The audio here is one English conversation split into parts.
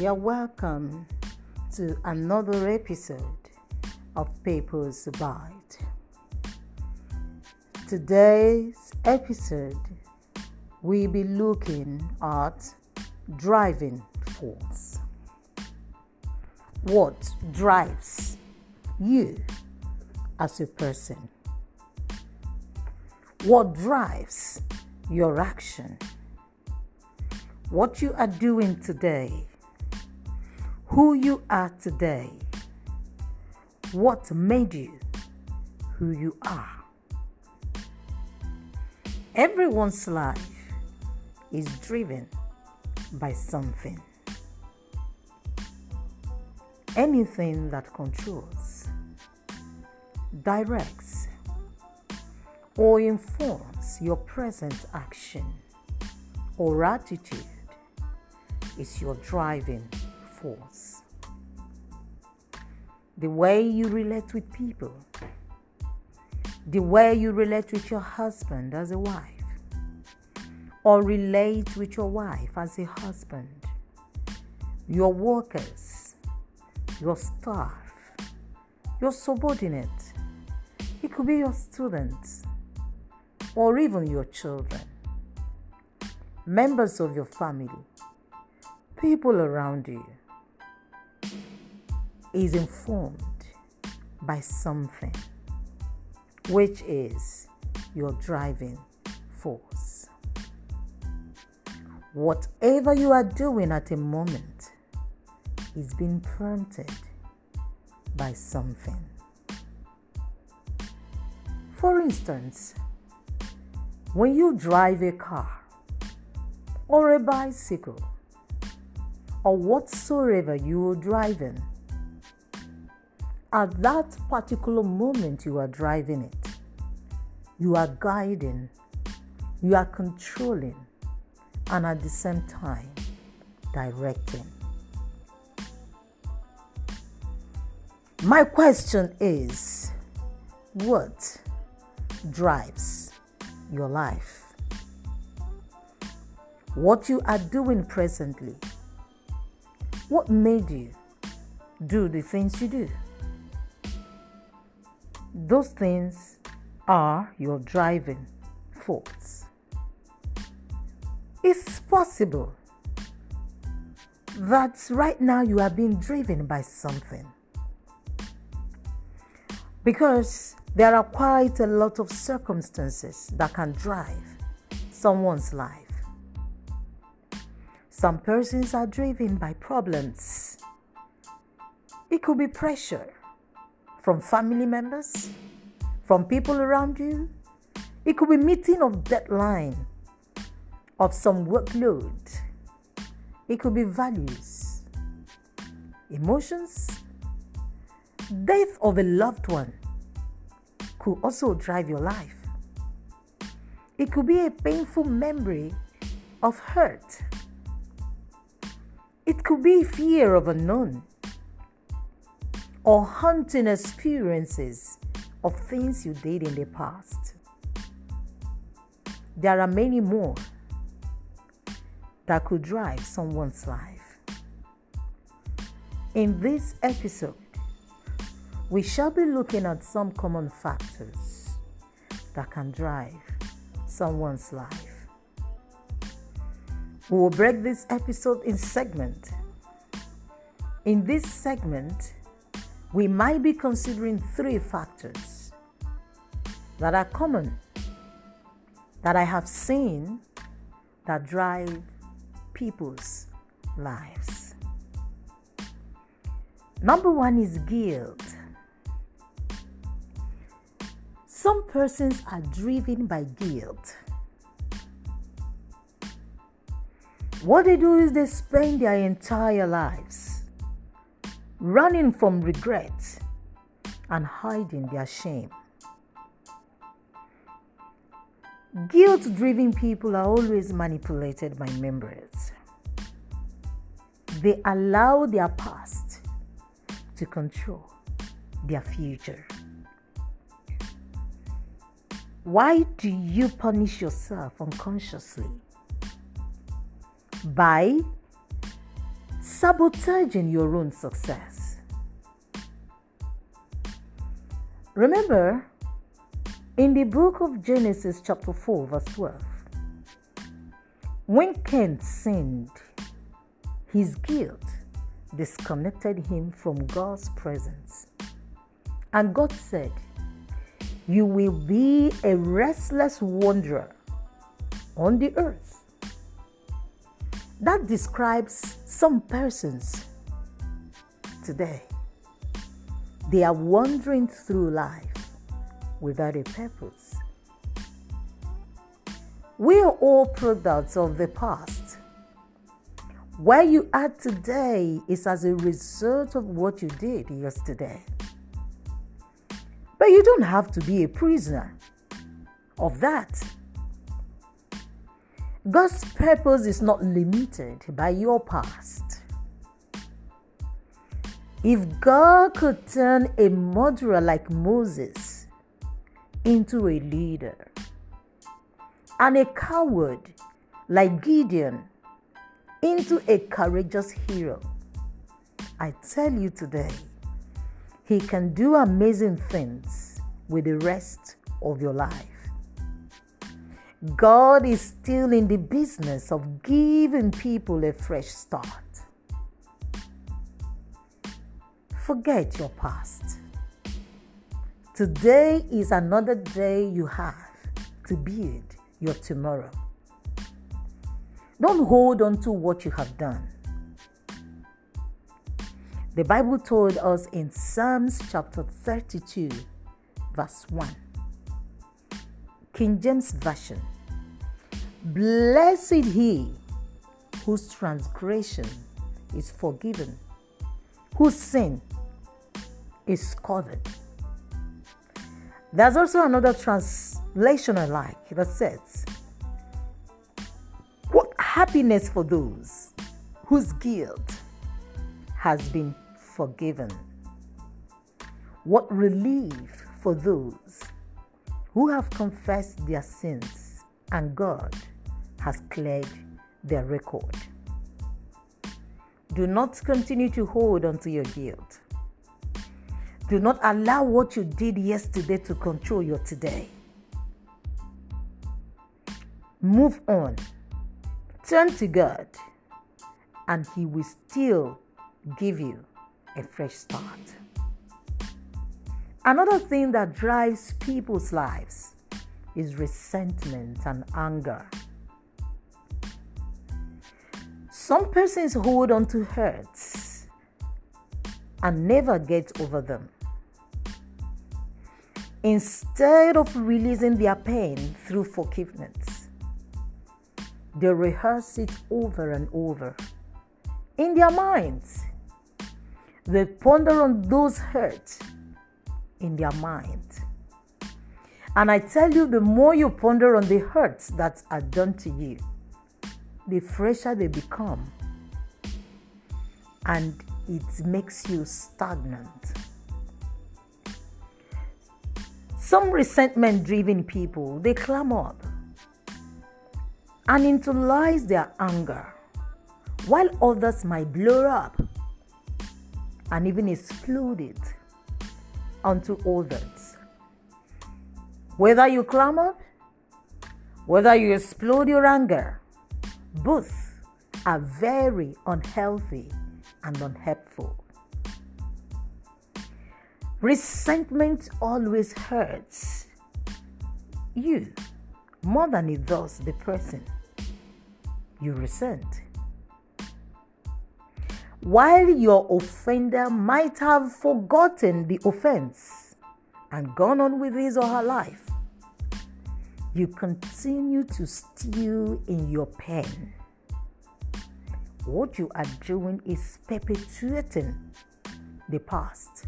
You're welcome to another episode of Purpose Bite. Today's episode, we'll be looking at driving force. What drives you as a person? What drives your action? What you are doing today? Who you are today? What made you who you are? Everyone's life is driven by something. Anything that controls, directs, or informs your present action or attitude is your driving force. The way you relate with people, the way you relate with your husband as a wife, or relate with your wife as a husband, your workers, your staff, your subordinate, it could be your students, or even your children, members of your family, people around you, is informed by something, which is your driving force. Whatever you are doing at a moment is being prompted by something. For instance, when you drive a car or a bicycle or whatsoever you are driving, at that particular moment you are driving it, you are guiding, you are controlling, and at the same time directing. My question is what drives your life? What you are doing presently? What made you do the things you do? Those things are your driving force. It's possible that right now you are being driven by something. Because there are quite a lot of circumstances that can drive someone's life. Some persons are driven by problems. It could be pressure from family members, from people around you. It could be meeting of deadline of some workload. It could be values, emotions, death of a loved one could also drive your life. It could be a painful memory of hurt. It could be fear of unknown or hunting experiences of things you did in the past. There are many more that could drive someone's life. In this episode, we shall be looking at some common factors that can drive someone's life. We will break this episode in segment. In this segment, we might be considering three factors that are common that I have seen that drive people's lives. Number one is guilt. Some persons are driven by guilt. What they do is they spend their entire lives running from regret and hiding their shame. Guilt driven people are always manipulated by members. They allow their past to control their future. Why do you punish yourself unconsciously? By sabotaging your own success. Remember, in the book of Genesis, chapter 4, verse 12, when Cain sinned, his guilt disconnected him from God's presence. And God said, You will be a restless wanderer on the earth. That describes some persons today. They are wandering through life without a purpose. We are all products of the past. Where you are today is as a result of what you did yesterday. But you don't have to be a prisoner of that. God's purpose is not limited by your past. If God could turn a murderer like Moses into a leader, and a coward like Gideon into a courageous hero, I tell you today, He can do amazing things with the rest of your life. God is still in the business of giving people a fresh start. Forget your past. Today is another day you have to build your tomorrow. Don't hold on to what you have done. The Bible told us in Psalms chapter 32, verse 1. King James Version. Blessed he whose transgression is forgiven, whose sin is covered. There's also another translation I like that says, What happiness for those whose guilt has been forgiven. What relief for those who have confessed their sins and God has cleared their record. Do not continue to hold on to your guilt. Do not allow what you did yesterday to control your today. Move on. Turn to God, and He will still give you a fresh start. Another thing that drives people's lives is resentment and anger. Some persons hold on to hurts and never get over them. Instead of releasing their pain through forgiveness, they rehearse it over and over in their minds. They ponder on those hurts in their mind. And I tell you, the more you ponder on the hurts that are done to you, the fresher they become. And it makes you stagnant. Some resentment driven people, they clam up and internalize their anger, while others might blow up and even explode it onto others. Whether you clamor, whether you explode your anger, both are very unhealthy and unhelpful. Resentment always hurts you more than it does the person you resent. While your offender might have forgotten the offense and gone on with his or her life, you continue to stew in your pain. What you are doing is perpetuating the past.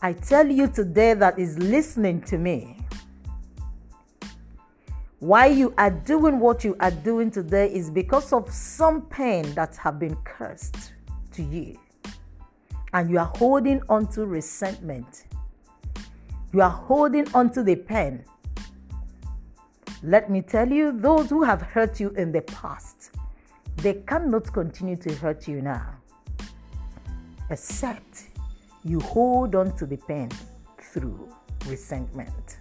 I tell you today that is listening to me. Why you are doing what you are doing today is because of some pain that have been cursed to you. And you are holding on to resentment. You are holding on to the pain. Let me tell you, those who have hurt you in the past they cannot continue to hurt you now, except you hold on to the pain through resentment.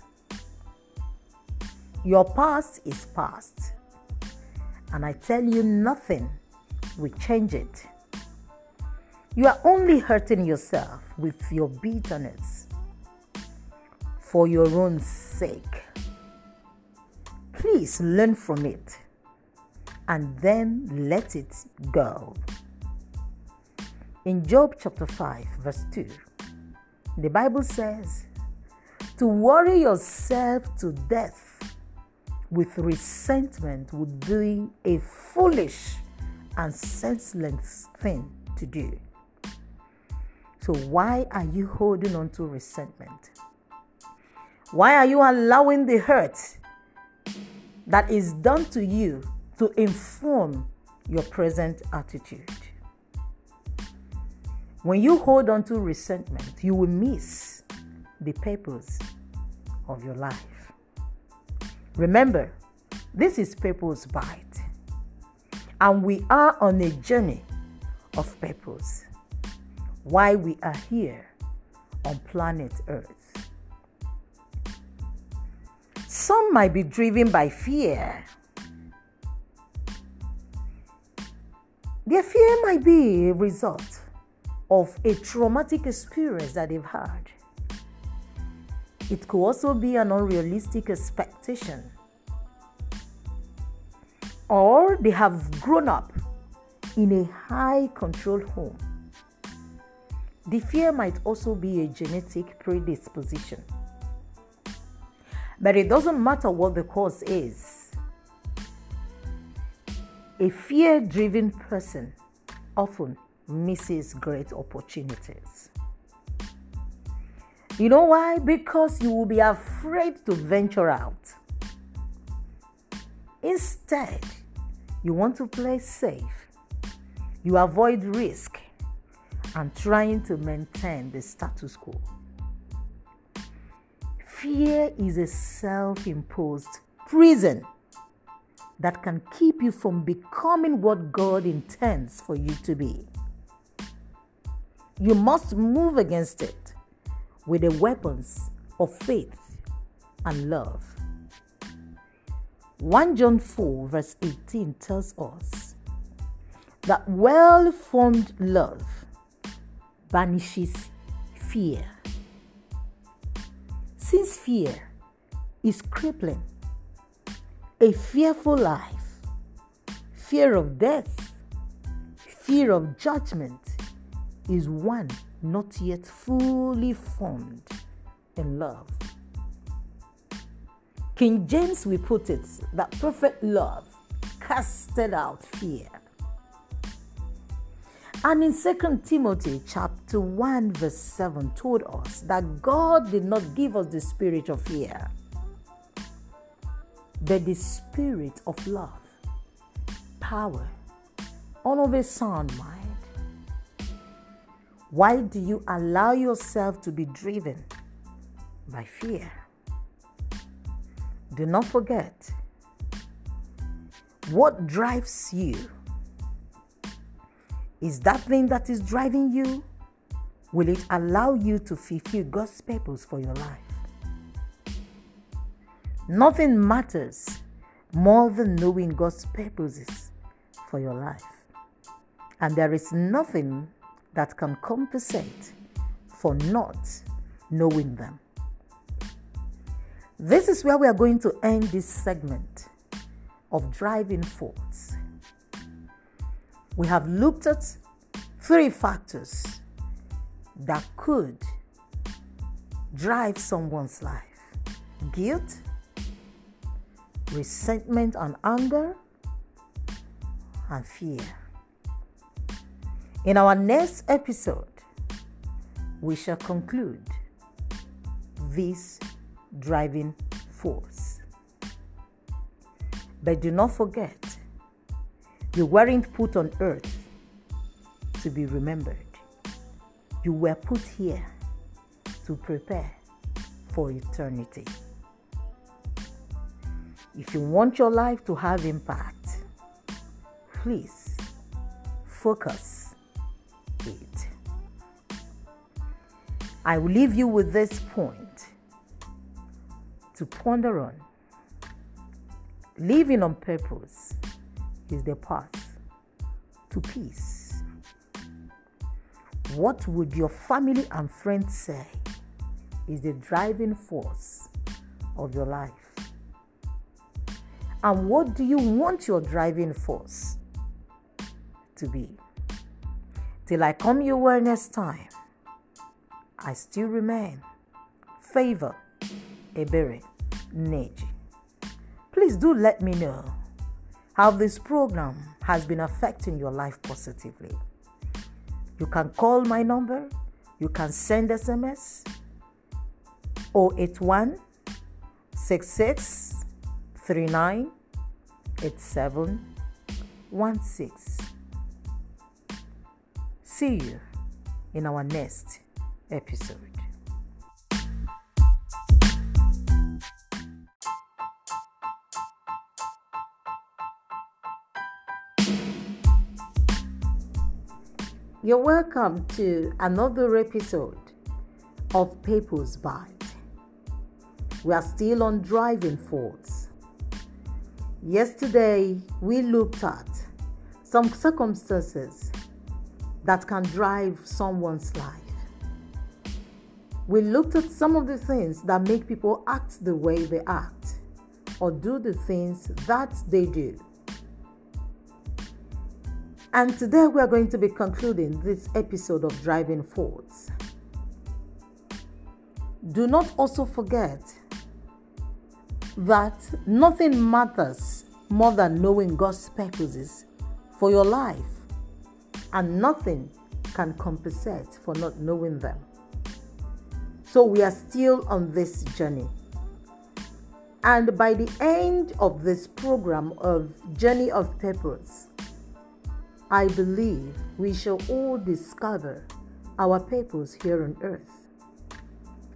Your past is past, and I tell you, nothing will change it. You are only hurting yourself with your bitterness for your own sake. Please learn from it and then let it go. In Job chapter 5, verse 2, the Bible says, To worry yourself to death with resentment would be a foolish and senseless thing to do. So, why are you holding on to resentment? Why are you allowing the hurt that is done to you to inform your present attitude? When you hold on to resentment, you will miss the purpose of your life. Remember, this is Purpose Bite, and we are on a journey of purpose why we are here on planet Earth. Some might be driven by fear. Their fear might be a result of a traumatic experience that they've had. It could also be an unrealistic expectation. Or they have grown up in a high control home the fear might also be a genetic predisposition. But it doesn't matter what the cause is. A fear driven person often misses great opportunities. You know why? Because you will be afraid to venture out. Instead, you want to play safe. You avoid risk and trying to maintain the status quo. Fear is a self imposed prison that can keep you from becoming what God intends for you to be. You must move against it with the weapons of faith and love. 1 John 4, verse 18 tells us that well formed love banishes fear. Since fear is crippling, a fearful life, fear of death, fear of judgment is one not yet fully formed in love. King James we put it that perfect love casted out fear. And in 2 Timothy chapter 1 verse 7 told us that God did not give us the spirit of fear, but the spirit of love, power, all of a sound mind. Why do you allow yourself to be driven by fear? Do not forget what drives you is that thing that is driving you? Will it allow you to fulfill God's purpose for your life? Nothing matters more than knowing God's purposes for your life. And there is nothing that can compensate for not knowing them. This is where we are going to end this segment of driving force we have looked at three factors that could drive someone's life guilt, resentment and anger, and fear. In our next episode, we shall conclude this driving force. But do not forget you weren't put on earth to be remembered. You were put here to prepare for eternity. If you want your life to have impact, please focus I will leave you with this point to ponder on. Living on purpose is the path to peace. What would your family and friends say is the driving force of your life? And what do you want your driving force to be? Till I come your next time, I still remain. Favor Ebere Neji. Please do let me know how this program has been affecting your life positively. You can call my number, you can send SMS 081 66 39 8716. See you in our next episode. You're welcome to another episode of Purpose Bite. We are still on driving force. Yesterday, we looked at some circumstances that can drive someone's life. We looked at some of the things that make people act the way they act or do the things that they do. And today we are going to be concluding this episode of Driving Force. Do not also forget that nothing matters more than knowing God's purposes for your life, and nothing can compensate for not knowing them. So we are still on this journey. And by the end of this program of Journey of Purpose, I believe we shall all discover our purpose here on earth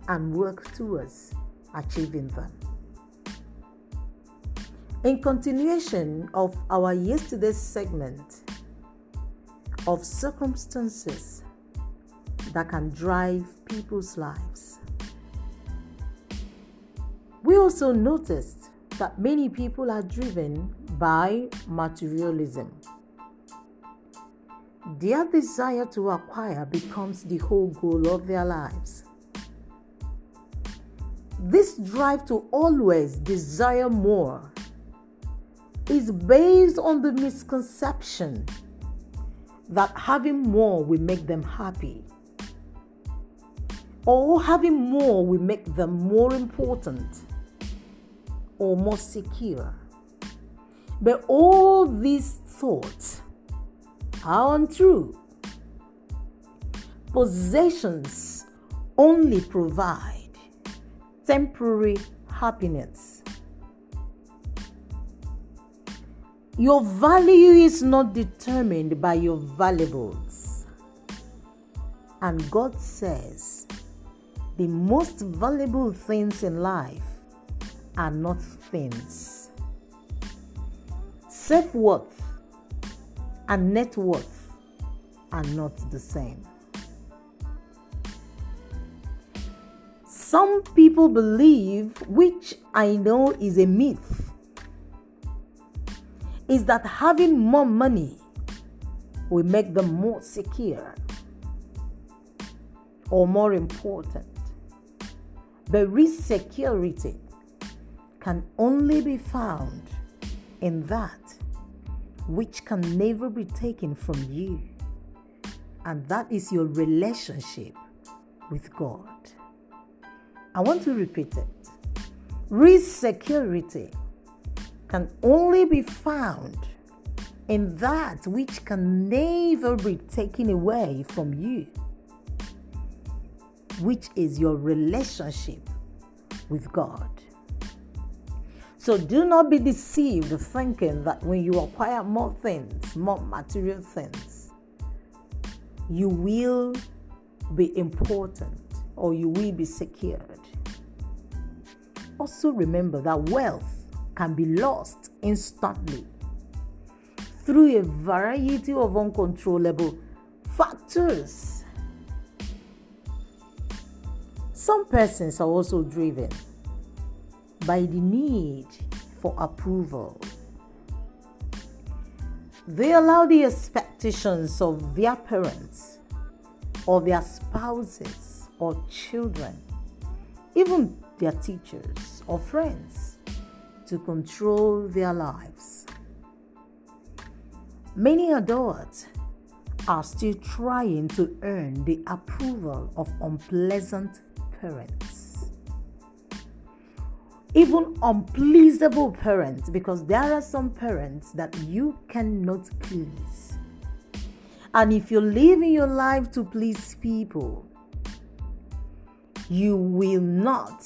and work towards achieving them. In continuation of our yesterday's segment of circumstances that can drive people's lives, we also noticed that many people are driven by materialism. Their desire to acquire becomes the whole goal of their lives. This drive to always desire more is based on the misconception that having more will make them happy or having more will make them more important or more secure. But all these thoughts are untrue. Possessions only provide temporary happiness Your value is not determined by your valuables. And God says the most valuable things in life are not things. Self worth and net worth are not the same. Some people believe, which I know is a myth, is that having more money will make them more secure or more important. But real security can only be found in that which can never be taken from you, and that is your relationship with God. I want to repeat it. Real security can only be found in that which can never be taken away from you, which is your relationship with God. So do not be deceived thinking that when you acquire more things, more material things, you will be important or you will be secured. Also remember that wealth can be lost instantly. through a variety of uncontrollable factors. Some persons are also driven by the need for approval. They allow the expectations of their parents or their spouses or children, even their teachers or friends, to control their lives. Many adults are still trying to earn the approval of unpleasant parents. Even unpleasable parents, because there are some parents that you cannot please. And if you live in your life to please people, you will not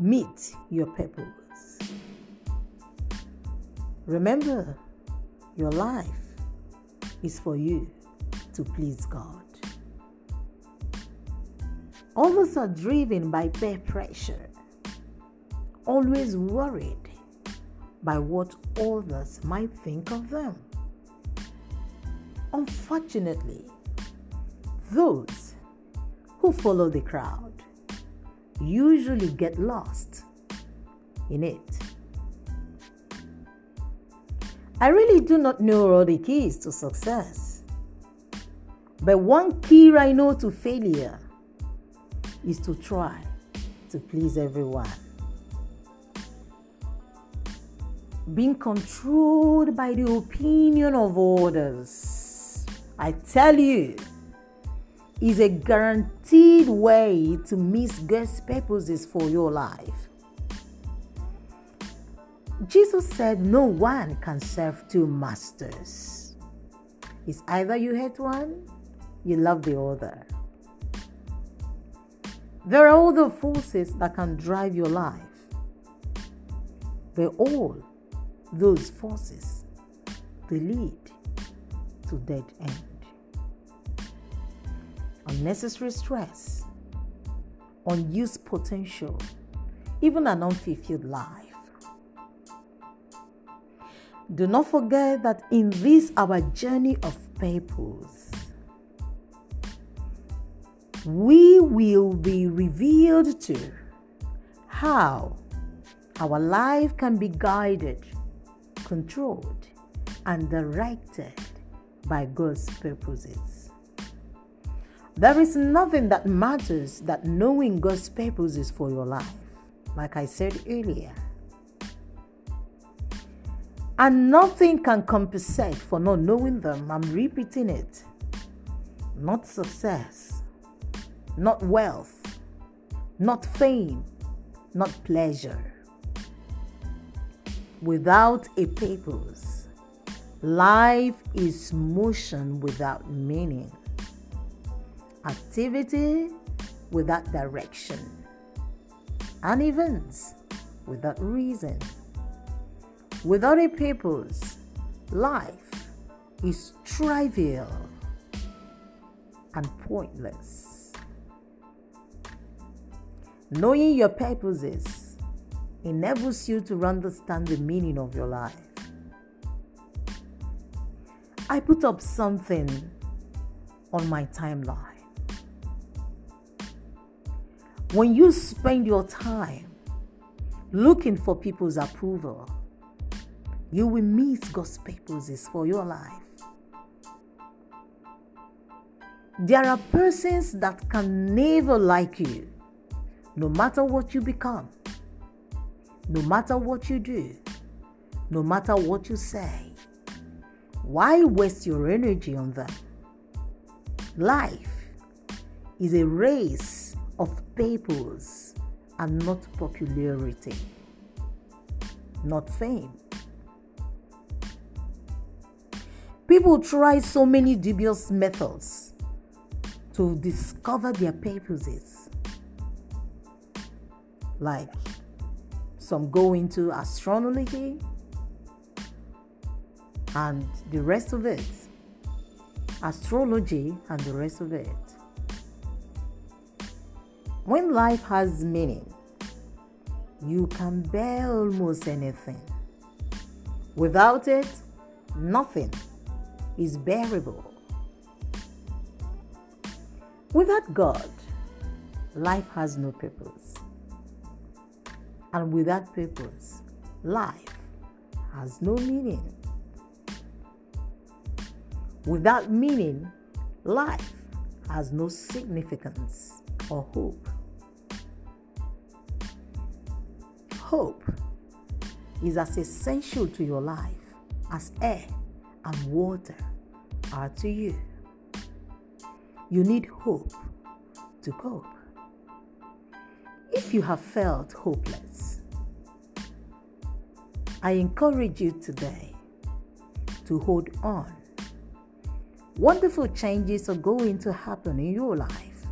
meet your purpose. Remember, your life is for you to please God. Others are driven by peer pressure, always worried by what others might think of them. Unfortunately, those who follow the crowd usually get lost in it. I really do not know all the keys to success. But one key I know to failure is to try to please everyone. Being controlled by the opinion of others, I tell you, is a guaranteed way to miss God's purposes for your life. Jesus said, No one can serve two masters. It's either you hate one, you love the other. There are other forces that can drive your life. But all those forces, they lead to dead end. Unnecessary stress, unused potential, even an unfulfilled life. Do not forget that in this our journey of purpose, we will be revealed to how our life can be guided, controlled, and directed by God's purposes. There is nothing that matters that knowing God's purposes for your life, like I said earlier. And nothing can compensate for not knowing them. I'm repeating it. Not success, not wealth, not fame, not pleasure. Without a purpose, life is motion without meaning, activity without direction, and events without reason. Without a purpose, life is trivial and pointless. Knowing your purposes enables you to understand the meaning of your life. I put up something on my timeline. When you spend your time looking for people's approval, you will miss God's purposes for your life. There are persons that can never like you, no matter what you become, no matter what you do, no matter what you say. Why waste your energy on them? Life is a race of purpose and not popularity, not fame. People try so many dubious methods to discover their purposes. Like some go into astronomy and the rest of it, astrology and the rest of it. When life has meaning, you can bear almost anything. Without it, nothing is bearable. Without God, life has no purpose. And without purpose, life has no meaning. Without meaning, life has no significance or hope. Hope is as essential to your life as air and water are to you. You need hope to cope. If you have felt hopeless, I encourage you today to hold on. Wonderful changes are going to happen in your life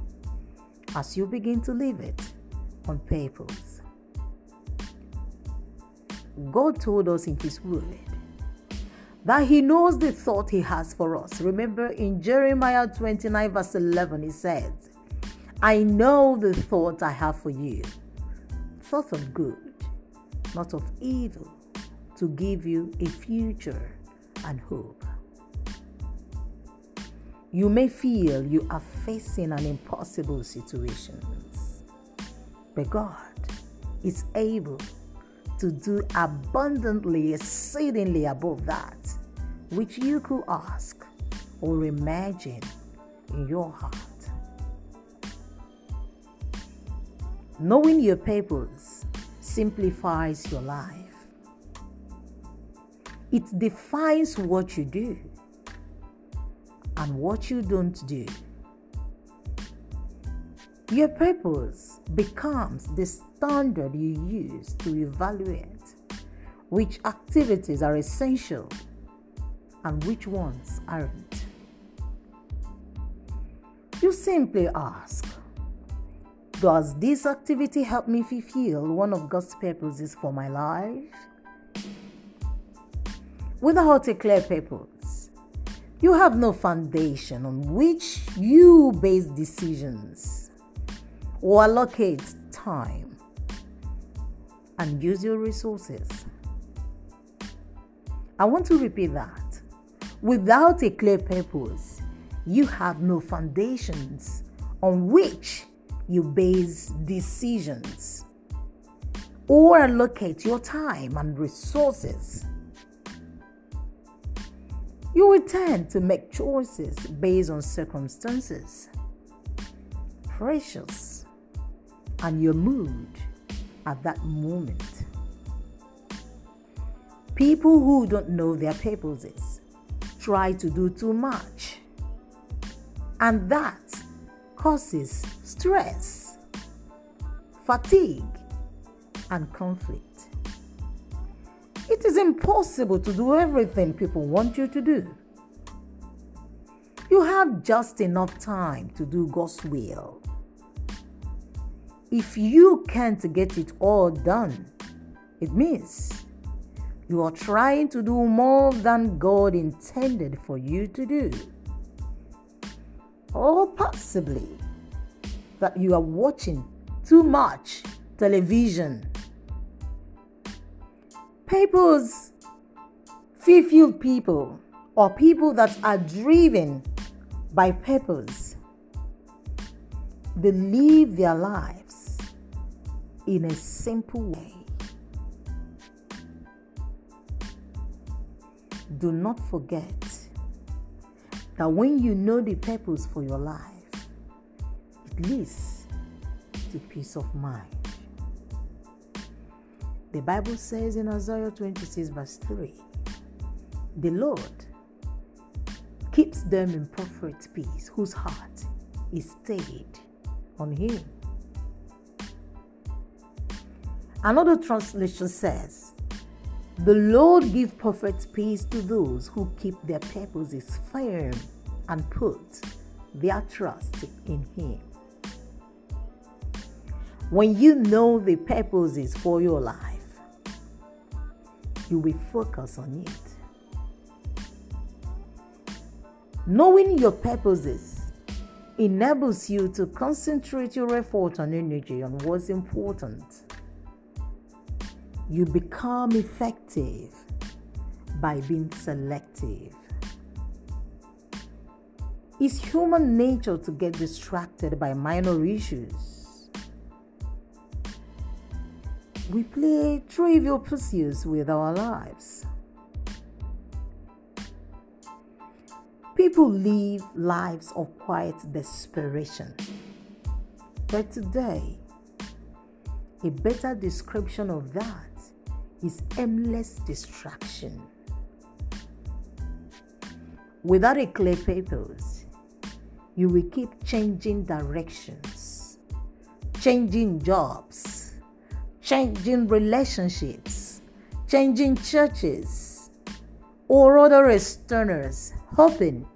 as you begin to live it on purpose. God told us in His Word that He knows the thought He has for us. Remember in Jeremiah 29, verse 11, He says, I know the thoughts I have for you thoughts of good, not of evil, to give you a future and hope. You may feel you are facing an impossible situation, but God is able to do abundantly, exceedingly above that which you could ask or imagine in your heart. Knowing your purpose simplifies your life. It defines what you do and what you don't do. Your purpose becomes the standard you use to evaluate which activities are essential and which ones aren't. You simply ask, Does this activity help me fulfill one of God's purposes for my life? Without a clear purpose, you have no foundation on which you base decisions or allocate time and use your resources. I want to repeat that. Without a clear purpose, you have no foundations on which you base decisions or allocate your time and resources. You will tend to make choices based on circumstances, pressures, and your mood at that moment. People who don't know their purposes try to do too much, and that causes stress, fatigue, and conflict. It is impossible to do everything people want you to do. You have just enough time to do God's will. If you can't get it all done, it means you are trying to do more than God intended for you to do. Or possibly that you are watching too much television. People's fulfilled people or people that are driven by purpose, they live their lives in a simple way. do not forget that when you know the purpose for your life, it leads to peace of mind. The Bible says in Isaiah 26, verse 3 The Lord keeps them in perfect peace, whose heart is stayed on Him. Another translation says, the Lord give perfect peace to those who keep their purposes firm and put their trust in Him. When you know the purposes for your life, you will focus on it. Knowing your purposes enables you to concentrate your effort and energy on what's important you become effective by being selective. It's human nature to get distracted by minor issues. We play trivial pursuits with our lives. People live lives of quiet desperation. But today, a better description of that is aimless distraction. Without a clear purpose, you will keep changing directions, changing jobs, changing relationships, changing churches, or other externals, hoping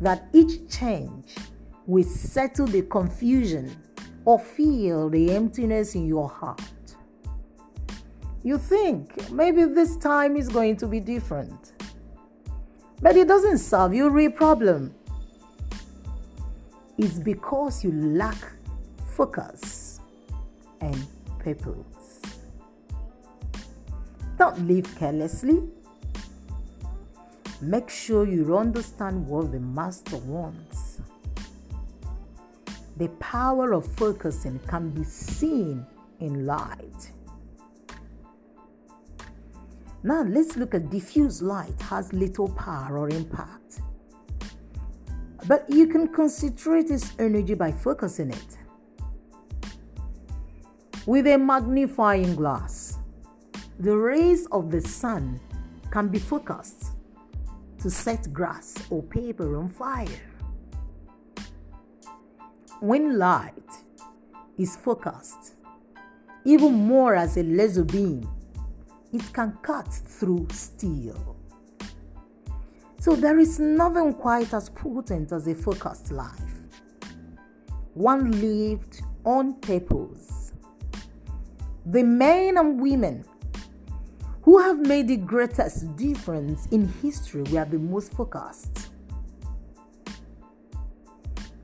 that each change will settle the confusion or fill the emptiness in your heart. You think maybe this time is going to be different, but it doesn't solve your real problem. It's because you lack focus and purpose. Don't live carelessly Make sure you understand what the master wants. The power of focusing can be seen in light. Now let's look at diffuse light has little power or impact. But you can concentrate its energy by focusing it. With a magnifying glass, the rays of the sun can be focused to set grass or paper on fire. When light is focused, even more as a laser beam, it can cut through steel. So there is nothing quite as potent as a focused life. One lived on purpose. The men and women who have made the greatest difference in history were the most focused.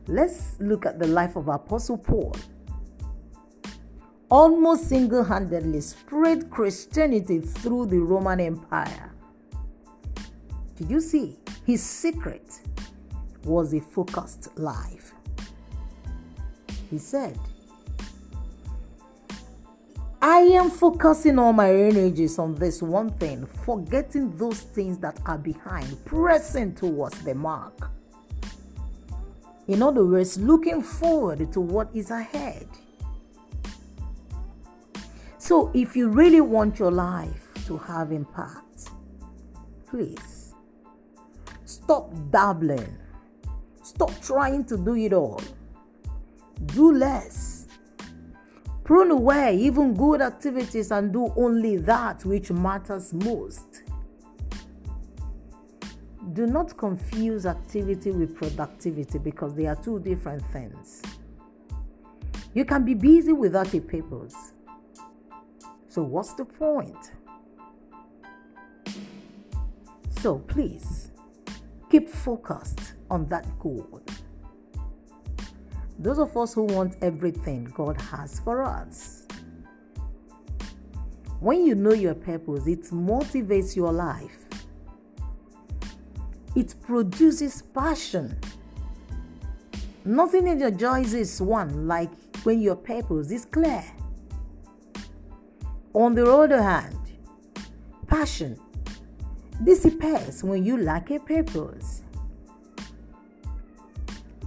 Let's look at the life of Apostle Paul. Almost single handedly spread Christianity through the Roman Empire. Did you see? His secret was a focused life. He said, I am focusing all my energies on this one thing, forgetting those things that are behind, pressing towards the mark. In other words, looking forward to what is ahead. So, if you really want your life to have impact, please stop dabbling, stop trying to do it all, do less Prune away even good activities and do only that which matters most. Do not confuse activity with productivity because they are two different things. You can be busy without a purpose. So, what's the point? So, please keep focused on that goal. Those of us who want everything God has for us. When you know your purpose, it motivates your life. It produces passion. Nothing in your joys is one like when your purpose is clear. On the other hand, passion dissipates when you lack a purpose.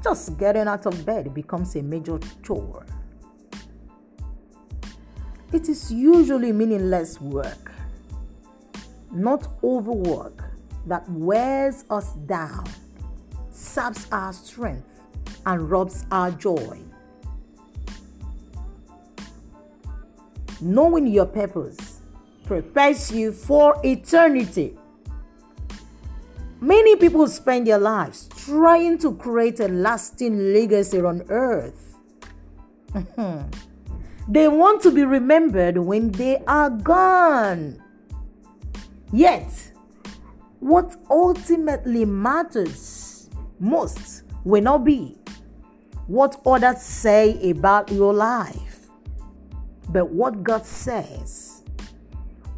Just getting out of bed becomes a major chore. It is usually meaningless work, not overwork, that wears us down, saps our strength, and robs our joy. Knowing your purpose prepares you for eternity. Many people spend their lives trying to create a lasting legacy on earth. they want to be remembered when they are gone. Yet, what ultimately matters most will not be what others say about your life, but what God says.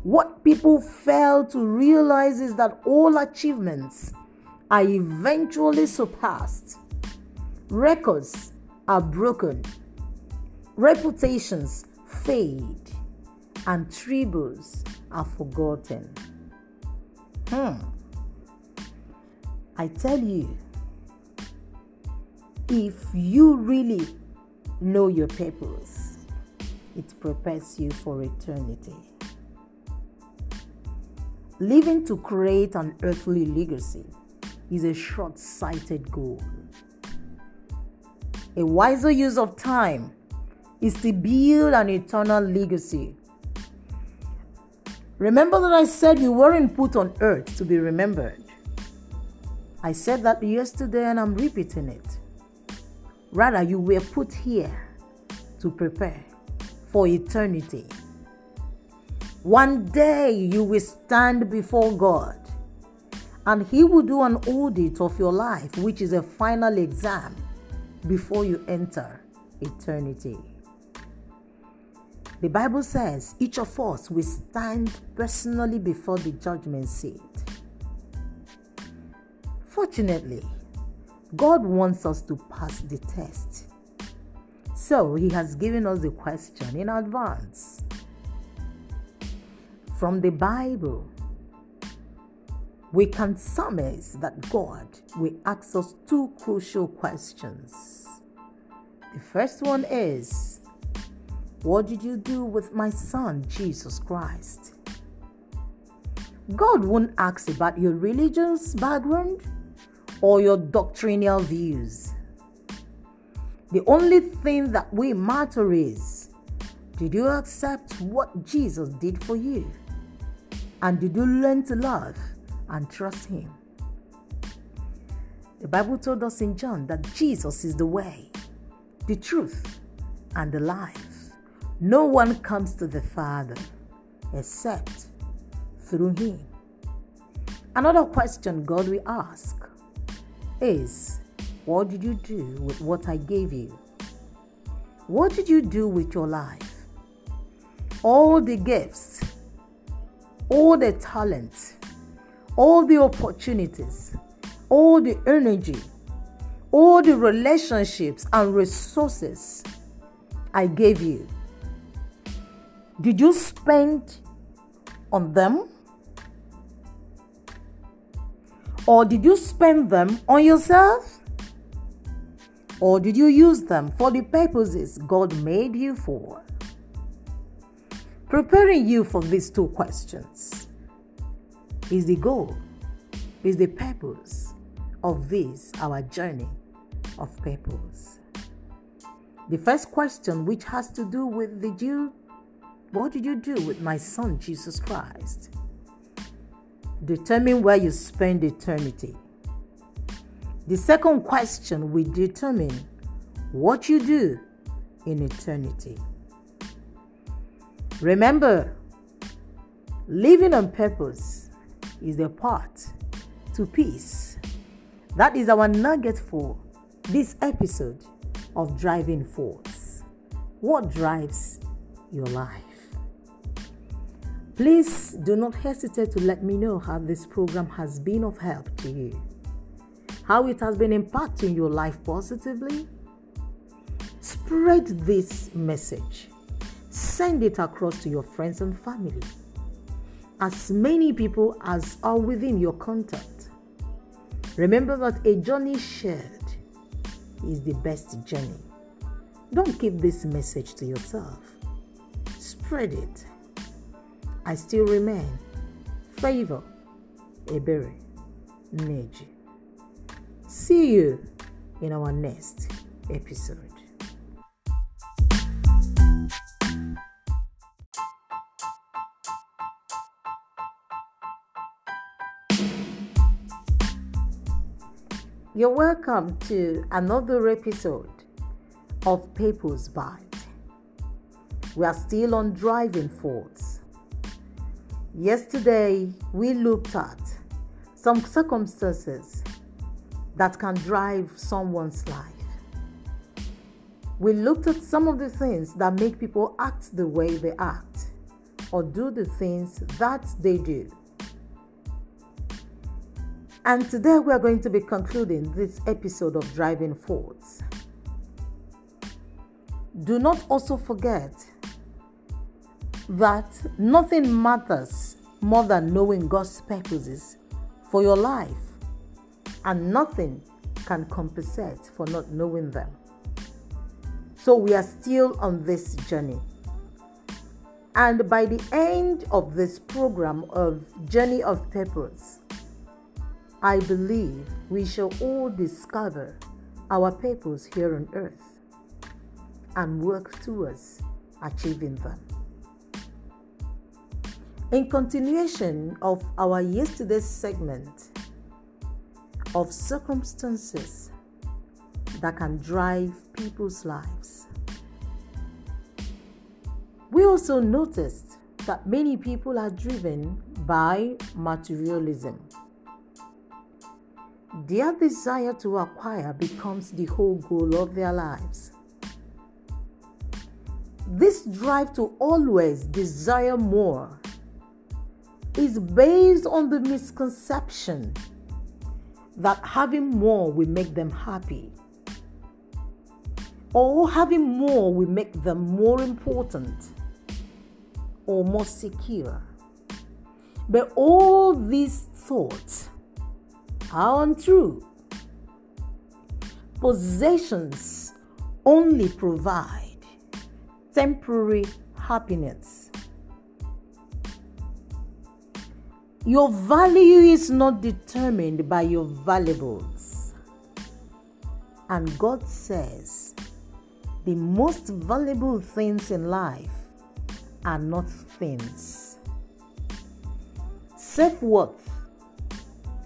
What people fail to realize is that all achievements are eventually surpassed, records are broken, reputations fade, and tributes are forgotten. Hmm. I tell you, if you really know your purpose, it prepares you for eternity. Living to create an earthly legacy is a short sighted goal. A wiser use of time is to build an eternal legacy. Remember that I said you weren't put on earth to be remembered. I said that yesterday and I'm repeating it. Rather, you were put here to prepare for eternity. One day you will stand before God and He will do an audit of your life, which is a final exam before you enter eternity. The Bible says each of us will stand personally before the judgment seat. Fortunately, God wants us to pass the test. So He has given us the question in advance. From the Bible, we can surmise that God will ask us two crucial questions. The first one is What did you do with my son, Jesus Christ? God won't ask about your religious background or your doctrinal views. The only thing that we matter is did you accept what Jesus did for you? And did you learn to love and trust Him? The Bible told us in John that Jesus is the way, the truth, and the life. No one comes to the Father except through Him. Another question God will ask is what did you do with what I gave you? What did you do with your life? All the gifts, all the talents, all the opportunities, all the energy, all the relationships and resources I gave you. Did you spend on them? Or did you spend them on yourself? Or did you use them for the purposes God made you for? Preparing you for these two questions is the goal, is the purpose of this, our journey of purpose. The first question, which has to do with the Jew, what did you do with my son Jesus Christ? Determine where you spend eternity. The second question will determine what you do in eternity. Remember, living on purpose is the path to peace. That is our nugget for this episode of Driving Force. What drives your life? Please do not hesitate to let me know how this program has been of help to you, how it has been impacting your life positively. Spread this message, send it across to your friends and family, as many people as are within your contact. Remember that a journey shared is the best journey. Don't keep this message to yourself, spread it I still remain. Favor Ebere Neji. See you in our next episode. You're welcome to another episode of Purpose Bite. We are still on driving force Yesterday, we looked at some circumstances that can drive someone's life. We looked at some of the things that make people act the way they act. or do the things that they do. And today we are going to be concluding this episode of Driving Force. Do not also forget that nothing matters more than knowing God's purposes for your life, and nothing can compensate for not knowing them. So we are still on this journey. And by the end of this program of Journey of Purpose, I believe we shall all discover our purpose here on earth and work towards achieving them. In continuation of our yesterday's segment of circumstances that can drive people's lives, we also noticed that many people are driven by materialism. Their desire to acquire becomes the whole goal of their lives. This drive to always desire more is based on the misconception that having more will make them happy or having more will make them more important or more secure. But all these thoughts are untrue. Possessions only provide temporary happiness. Your value is not determined by your valuables. And God says the most valuable things in life are not things. Self worth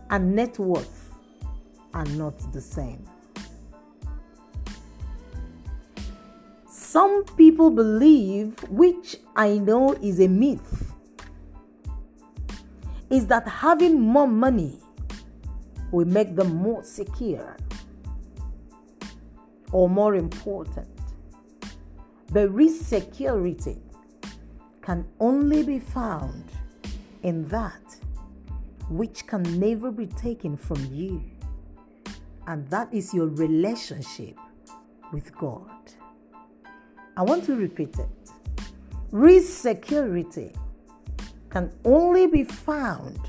and net worth are not the same. Some people believe, which I know is a myth, is that having more money will make them more secure or more important. But real security can only be found in that which can never be taken from you, and that is your relationship with God. I want to repeat it. Real security can only be found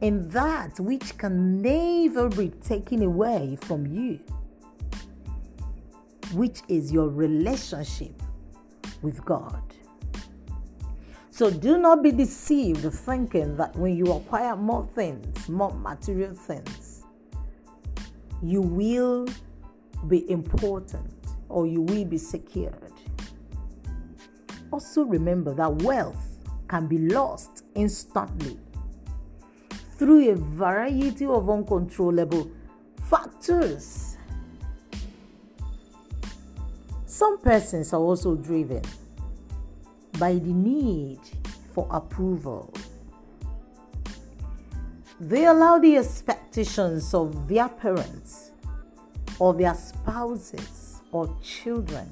in that which can never be taken away from you, which is your relationship with God. So do not be deceived thinking that when you acquire more things, more material things, you will be important or you will be secured. Also remember that wealth can be lost instantly through a variety of uncontrollable factors. Some persons are also driven by the need for approval. They allow the expectations of their parents or their spouses or children,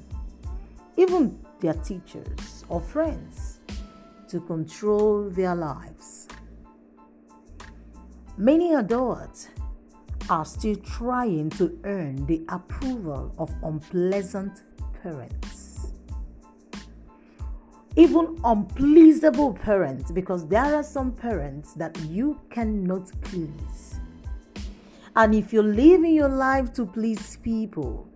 even their teachers or friends to control their lives. Many adults are still trying to earn the approval of unpleasant parents. Even unpleasable parents, because there are some parents that you cannot please. And if you live in your life to please people,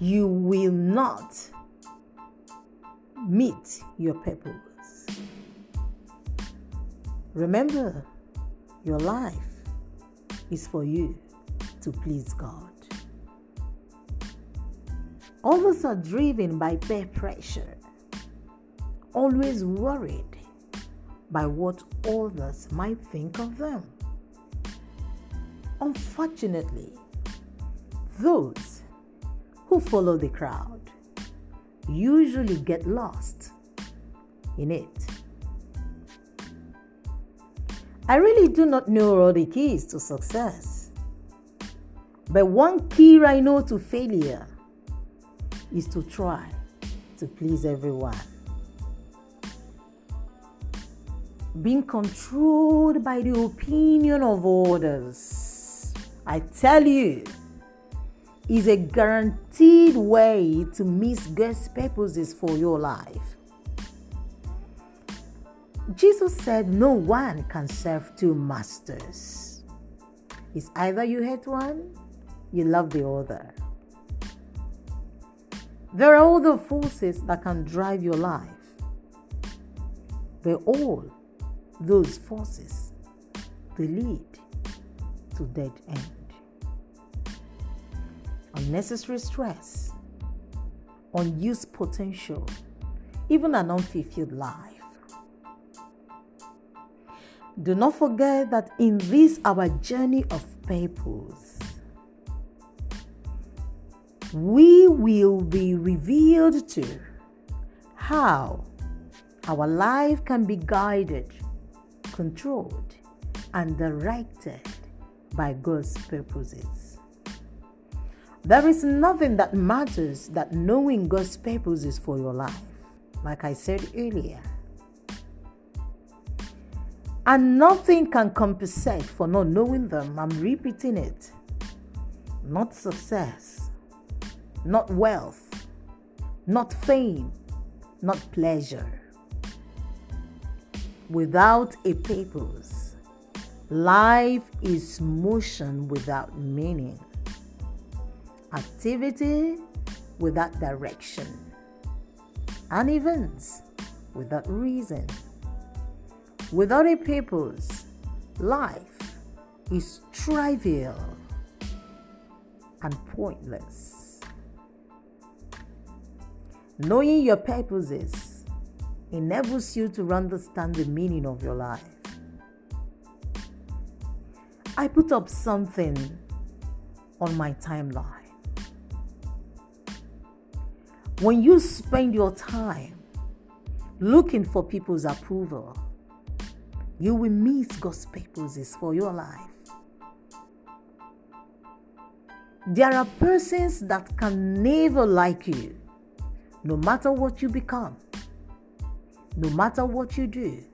you will not meet your purpose. Remember, your life is for you to please God. Others are driven by peer pressure, always worried by what others might think of them. Unfortunately, those who follow the crowd usually get lost in it. I really do not know all the keys to success, but one key I know to failure is to try to please everyone. being controlled by the opinion of others. I tell you, is a guaranteed way to miss God's purposes for your life. Jesus said, No one can serve two masters. It's either you hate one, you love the other. There are other forces that can drive your life. But all those forces they lead to dead end. Unnecessary stress, unused potential, even an unfulfilled life. Do not forget that in this our journey of purpose, we will be revealed to how our life can be guided, controlled, and directed by God's purposes. There is nothing that matters that knowing God's purposes for your life, like I said earlier. And nothing can compensate for not knowing them. I'm repeating it. Not success, not wealth, not fame, not pleasure. Without a purpose, life is motion without meaning, activity without direction, and events without reason. Without a purpose, life is trivial and pointless. Knowing your purposes enables you to understand the meaning of your life. I put up something on my timeline. When you spend your time looking for people's approval, you will miss God's purposes for your life. There are persons that can never like you, no matter what you become, no matter what you do,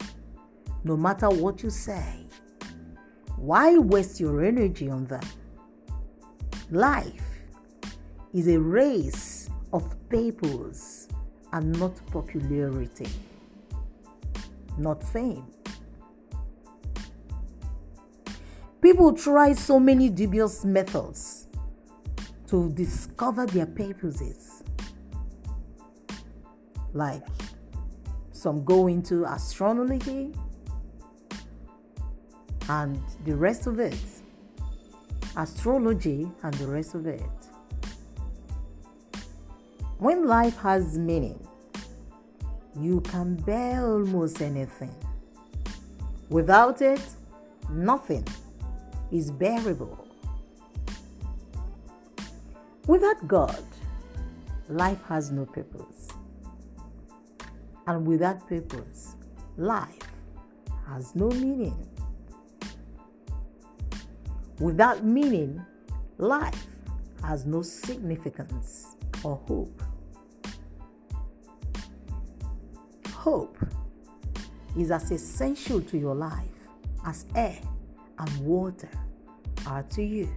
no matter what you say. Why waste your energy on them? Life is a race of purpose and not popularity, not fame. People try so many dubious methods to discover their purposes. Like some go into astrology and the rest of it. Astrology and the rest of it. When life has meaning, you can bear almost anything. Without it, nothing is bearable. Without God, life has no purpose. And without purpose, life has no meaning. Without meaning, life has no significance or hope. Hope is as essential to your life as air and water are to you.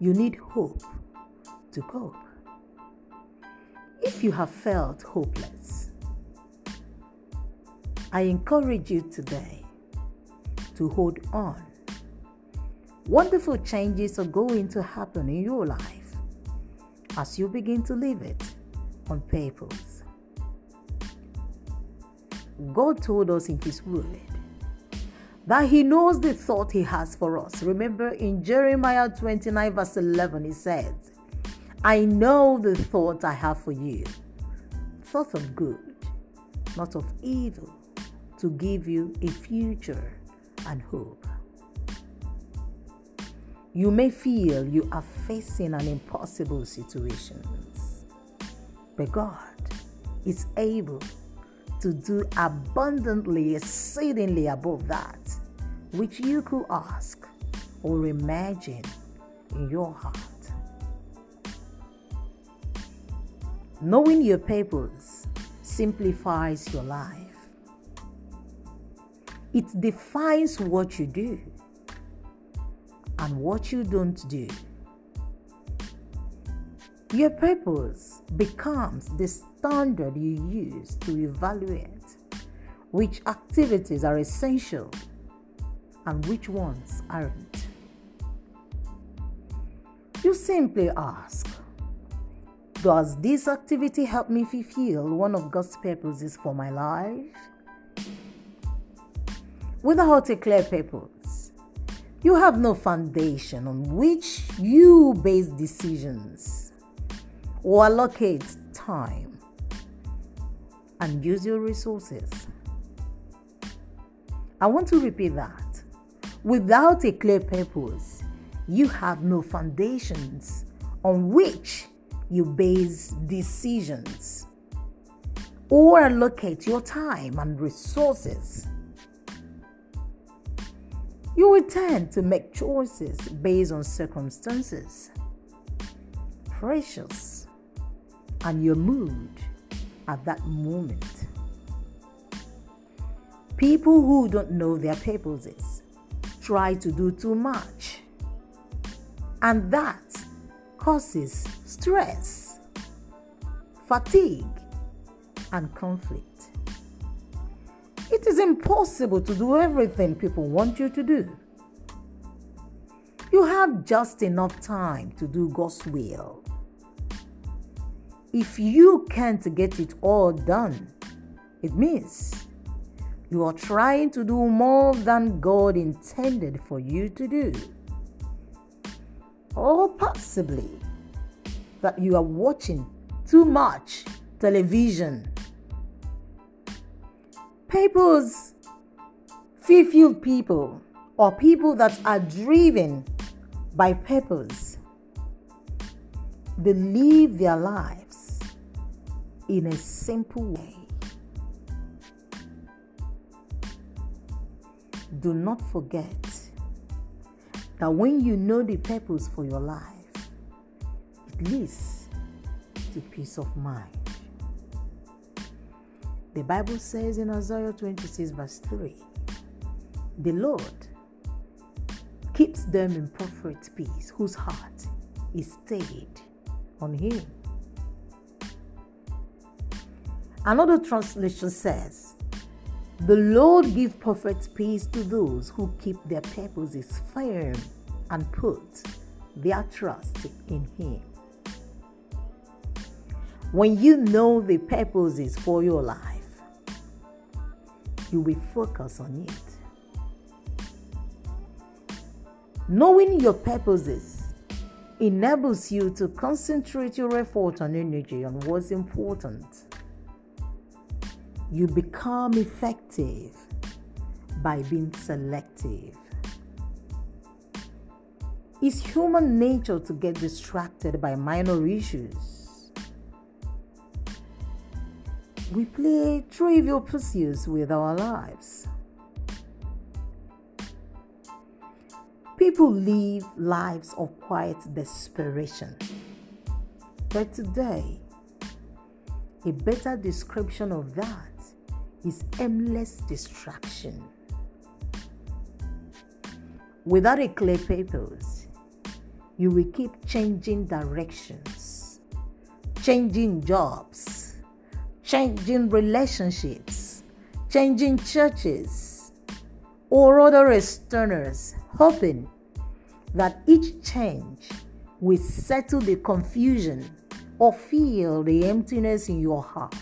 You need hope to cope. If you have felt hopeless, I encourage you today to hold on. Wonderful changes are going to happen in your life as you begin to live it on purpose. God told us in His Word that he knows the thought he has for us. Remember in Jeremiah 29, verse 11, he says, I know the thought I have for you, thought of good, not of evil, to give you a future and hope. You may feel you are facing an impossible situation, but God is able to do abundantly, exceedingly above that which you could ask or imagine in your heart. Knowing your purpose simplifies your life. It defines what you do and what you don't do. Your purpose becomes the standard you use to evaluate which activities are essential and which ones aren't. You simply ask, Does this activity help me fulfill one of God's purposes for my life? Without a clear purpose, you have no foundation on which you base decisions or allocate time and use your resources. I want to repeat that. Without a clear purpose, you have no foundations on which you base decisions or allocate your time and resources. You will tend to make choices based on circumstances, pressures, and your mood at that moment. People who don't know their purposes try to do too much, and that causes stress, fatigue, and conflict. It is impossible to do everything people want you to do. You have just enough time to do God's will. If you can't get it all done, it means you are trying to do more than God intended for you to do. Or possibly that you are watching too much television. People's fulfilled people or people that are driven by purpose, they live their lives in a simple way. do not forget that when you know the purpose for your life, it leads to peace of mind. The Bible says in Isaiah 26, verse 3 The Lord keeps them in perfect peace, whose heart is stayed on Him. Another translation says, the Lord give perfect peace to those who keep their purposes firm and put their trust in Him. When you know the purposes for your life, you will focus on it. Knowing your purposes enables you to concentrate your effort and energy on what's important you become effective by being selective. It's human nature to get distracted by minor issues. We play trivial pursuits with our lives. People live lives of quiet desperation. But today, a better description of that is aimless distraction. Without a clear purpose, you will keep changing directions, changing jobs, changing relationships, changing churches, or other externals, hoping that each change will settle the confusion or feel the emptiness in your heart.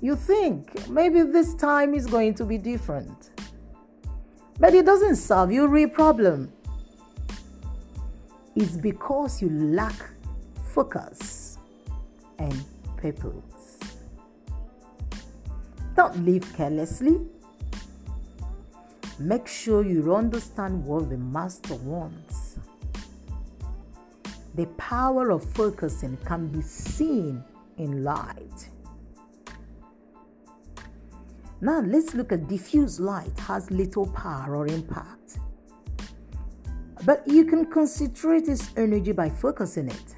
You think maybe this time is going to be different. But it doesn't solve your real problem. It's because you lack focus and purpose. Don't live carelessly. Make sure you understand what the master wants. The power of focusing can be seen in light. Now let's look at diffuse light has little power or impact. But you can concentrate its energy by focusing it.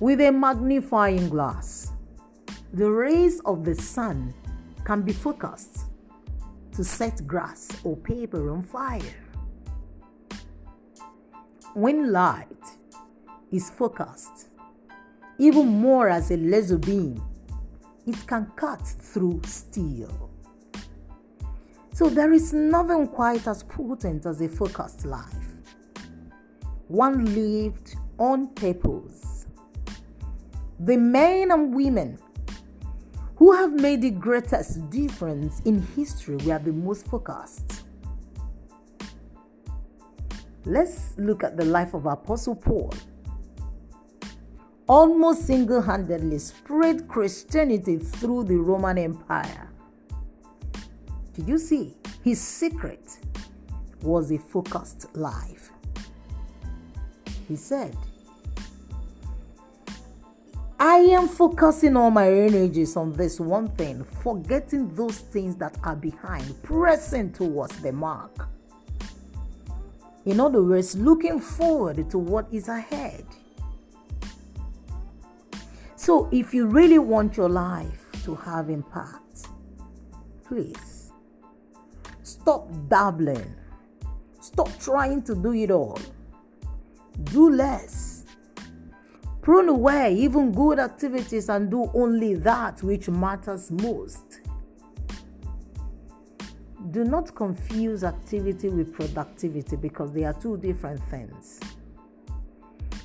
With a magnifying glass, the rays of the sun can be focused to set grass or paper on fire. When light is focused, even more as a laser beam, it can cut through steel. So there is nothing quite as potent as a focused life. One lived on purpose. The men and women who have made the greatest difference in history were the most focused. Let's look at the life of Apostle Paul. Almost single handedly spread Christianity through the Roman Empire. Did you see? His secret was a focused life. He said, I am focusing all my energies on this one thing, forgetting those things that are behind, pressing towards the mark. In other words, looking forward to what is ahead. So, if you really want your life to have impact, please stop dabbling, stop trying to do it all, do less. Prune away even good activities and do only that which matters most. Do not confuse activity with productivity because they are two different things.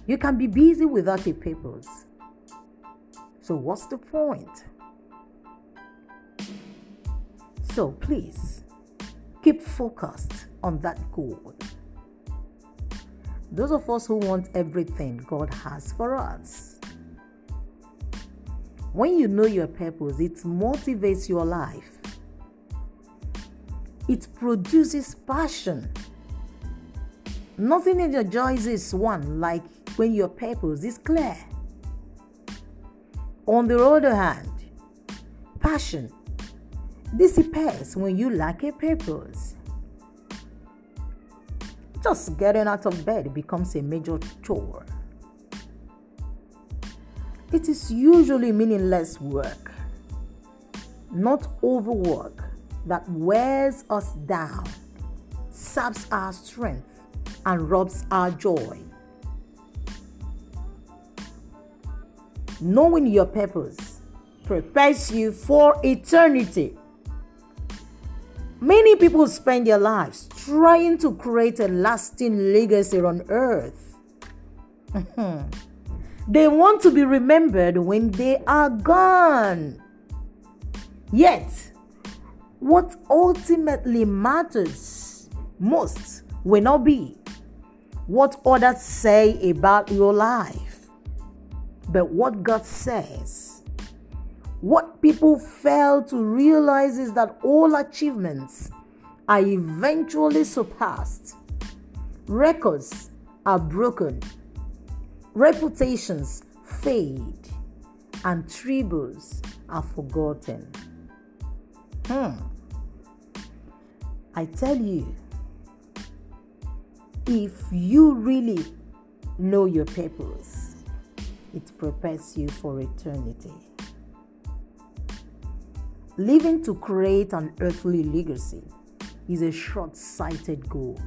You can be busy without a purpose. So, what's the point? So, please keep focused on that goal. Those of us who want everything God has for us. When you know your purpose, it motivates your life it produces passion. Nothing energizes one like when your purpose is clear. On the other hand, passion dissipates when you lack a purpose. Just getting out of bed becomes a major chore. It is usually meaningless work, not overwork that wears us down, saps our strength, and robs our joy. Knowing your purpose prepares you for eternity. Many people spend their lives trying to create a lasting legacy on earth. they want to be remembered when they are gone. Yet, what ultimately matters most will not be what others say about your life, but what God says. What people fail to realize is that all achievements are eventually surpassed, records are broken, reputations fade, and tributes are forgotten. Hmm. I tell you, if you really know your purpose, it prepares you for eternity. Living to create an earthly legacy is a short sighted goal.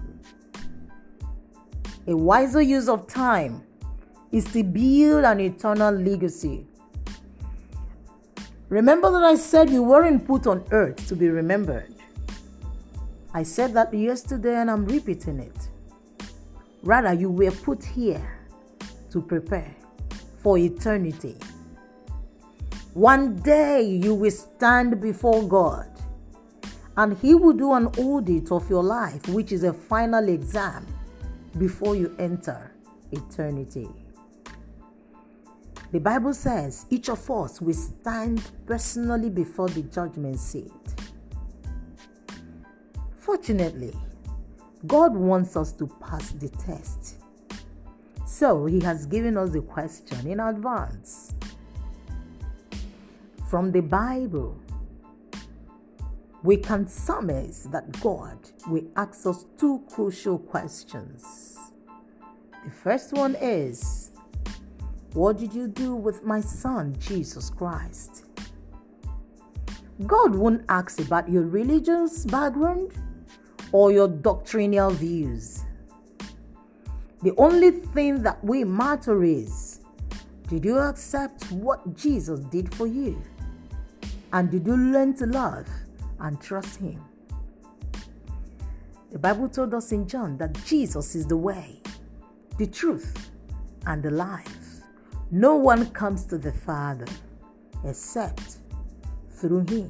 A wiser use of time is to build an eternal legacy Remember that I said you weren't put on earth to be remembered. I said that yesterday and I'm repeating it. Rather, you were put here to prepare for eternity. One day you will stand before God and He will do an audit of your life, which is a final exam before you enter eternity. The Bible says each of us will stand personally before the judgment seat. Fortunately, God wants us to pass the test. So He has given us the question in advance. From the Bible, we can surmise that God will ask us two crucial questions. The first one is what did you do with my son, Jesus Christ? God won't ask about your religion's background or your doctrinal views. The only thing that we matter is did you accept what Jesus did for you? And did you learn to love and trust Him? The Bible told us in John that Jesus is the way, the truth, and the life. No one comes to the Father except through Him.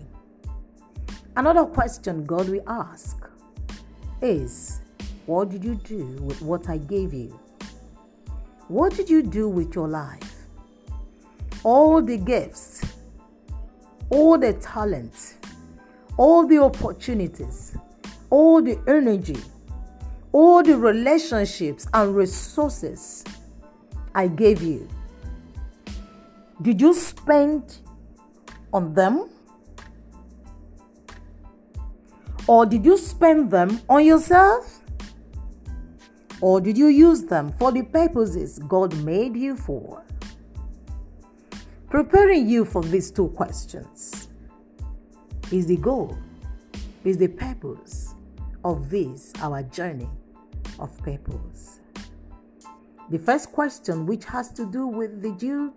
Another question God will ask is What did you do with what I gave you? What did you do with your life? All the gifts, all the talents, all the opportunities, all the energy, all the relationships and resources I gave you. Did you spend on them? Or did you spend them on yourself? Or did you use them for the purposes God made you for? Preparing you for these two questions is the goal, is the purpose of this, our journey of purpose. The first question, which has to do with the Jew,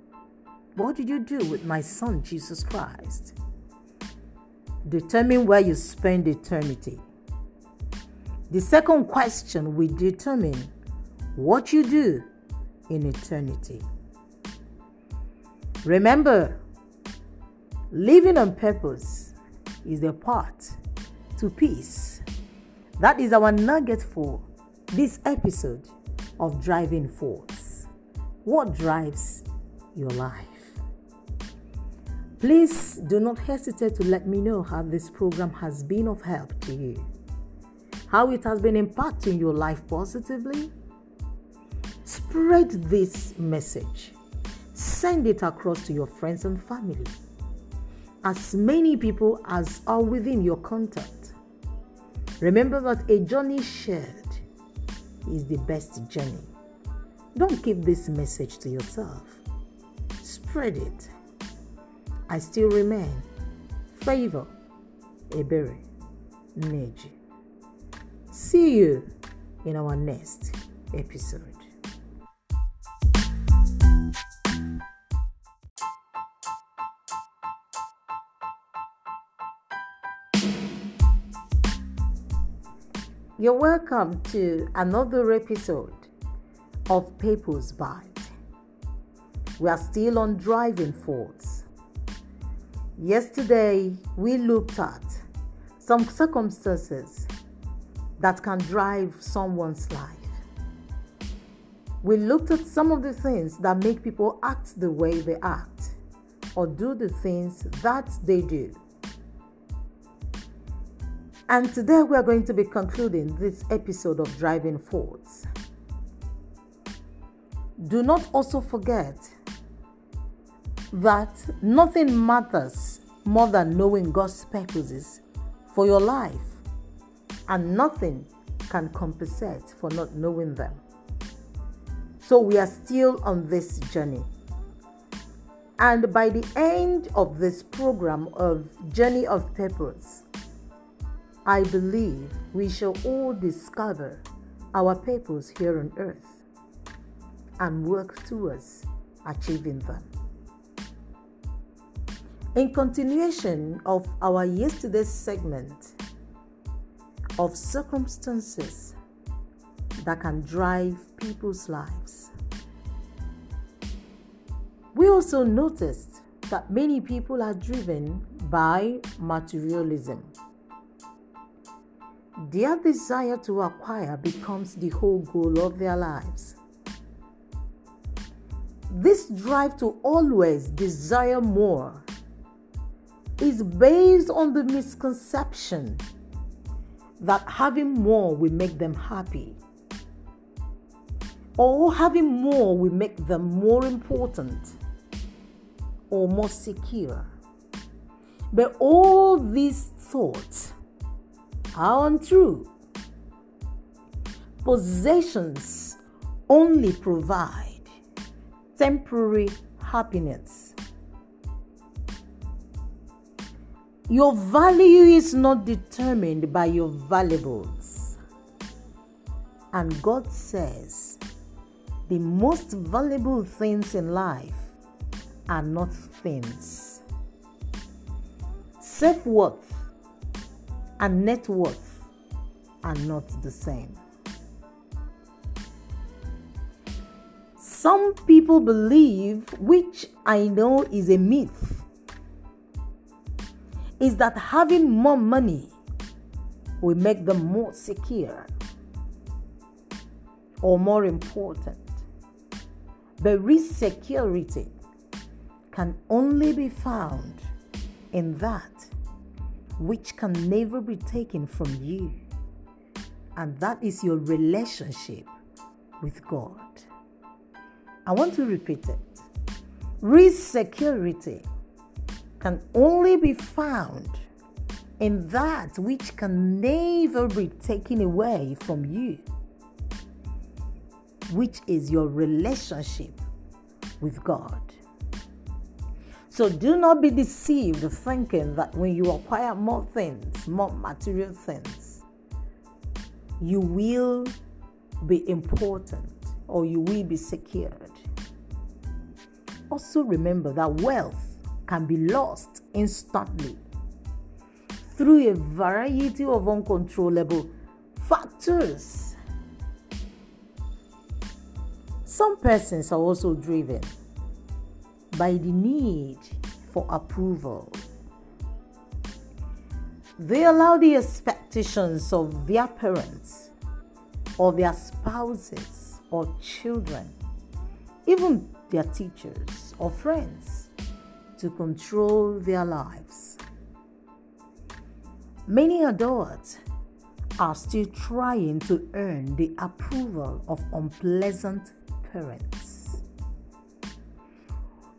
what did you do with my son Jesus Christ? Determine where you spend eternity. The second question will determine what you do in eternity. Remember, living on purpose is the path to peace. That is our nugget for this episode of Driving Force. What drives your life? Please do not hesitate to let me know how this program has been of help to you, how it has been impacting your life positively. Spread this message, send it across to your friends and family, as many people as are within your contact. Remember that a journey shared is the best journey. Don't keep this message to yourself, spread it. I still remain. Favor Ebere Neji. See you in our next episode. You're welcome to another episode of Purpose Bite. We are still on driving force. Yesterday, we looked at some circumstances that can drive someone's life. We looked at some of the things that make people act the way they act or do the things that they do. And today we are going to be concluding this episode of Driving Force. Do not also forget that nothing matters more than knowing God's purposes for your life, and nothing can compensate for not knowing them. So we are still on this journey. And by the end of this program of Journey of Purpose, I believe we shall all discover our purpose here on earth and work towards achieving them. In continuation of our yesterday's segment of circumstances that can drive people's lives, we also noticed that many people are driven by materialism. Their desire to acquire becomes the whole goal of their lives. This drive to always desire more is based on the misconception that having more will make them happy or having more will make them more important or more secure. But all these thoughts are untrue. Possessions only provide temporary happiness. Your value is not determined by your valuables. And God says the most valuable things in life are not things. Self worth and net worth are not the same. Some people believe, which I know is a myth, is that having more money will make them more secure or more important. But real security can only be found in that which can never be taken from you, and that is your relationship with God. I want to repeat it. Real security can only be found in that which can never be taken away from you, which is your relationship with God. So do not be deceived thinking that when you acquire more things, more material things, you will be important or you will be secured. Also remember that wealth can be lost instantly through a variety of uncontrollable factors. Some persons are also driven by the need for approval. They allow the expectations of their parents or their spouses or children, even their teachers or friends to control their lives. Many adults are still trying to earn the approval of unpleasant parents.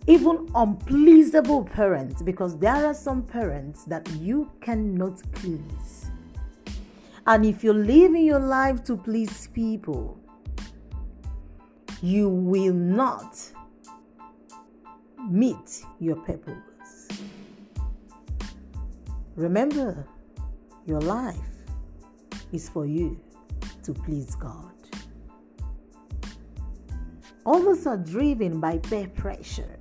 Even unpleasable parents, because there are some parents that you cannot please. And if you're living your life to please people, you will not meet your purpose. Remember, your life is for you to please God. Others are driven by peer pressure,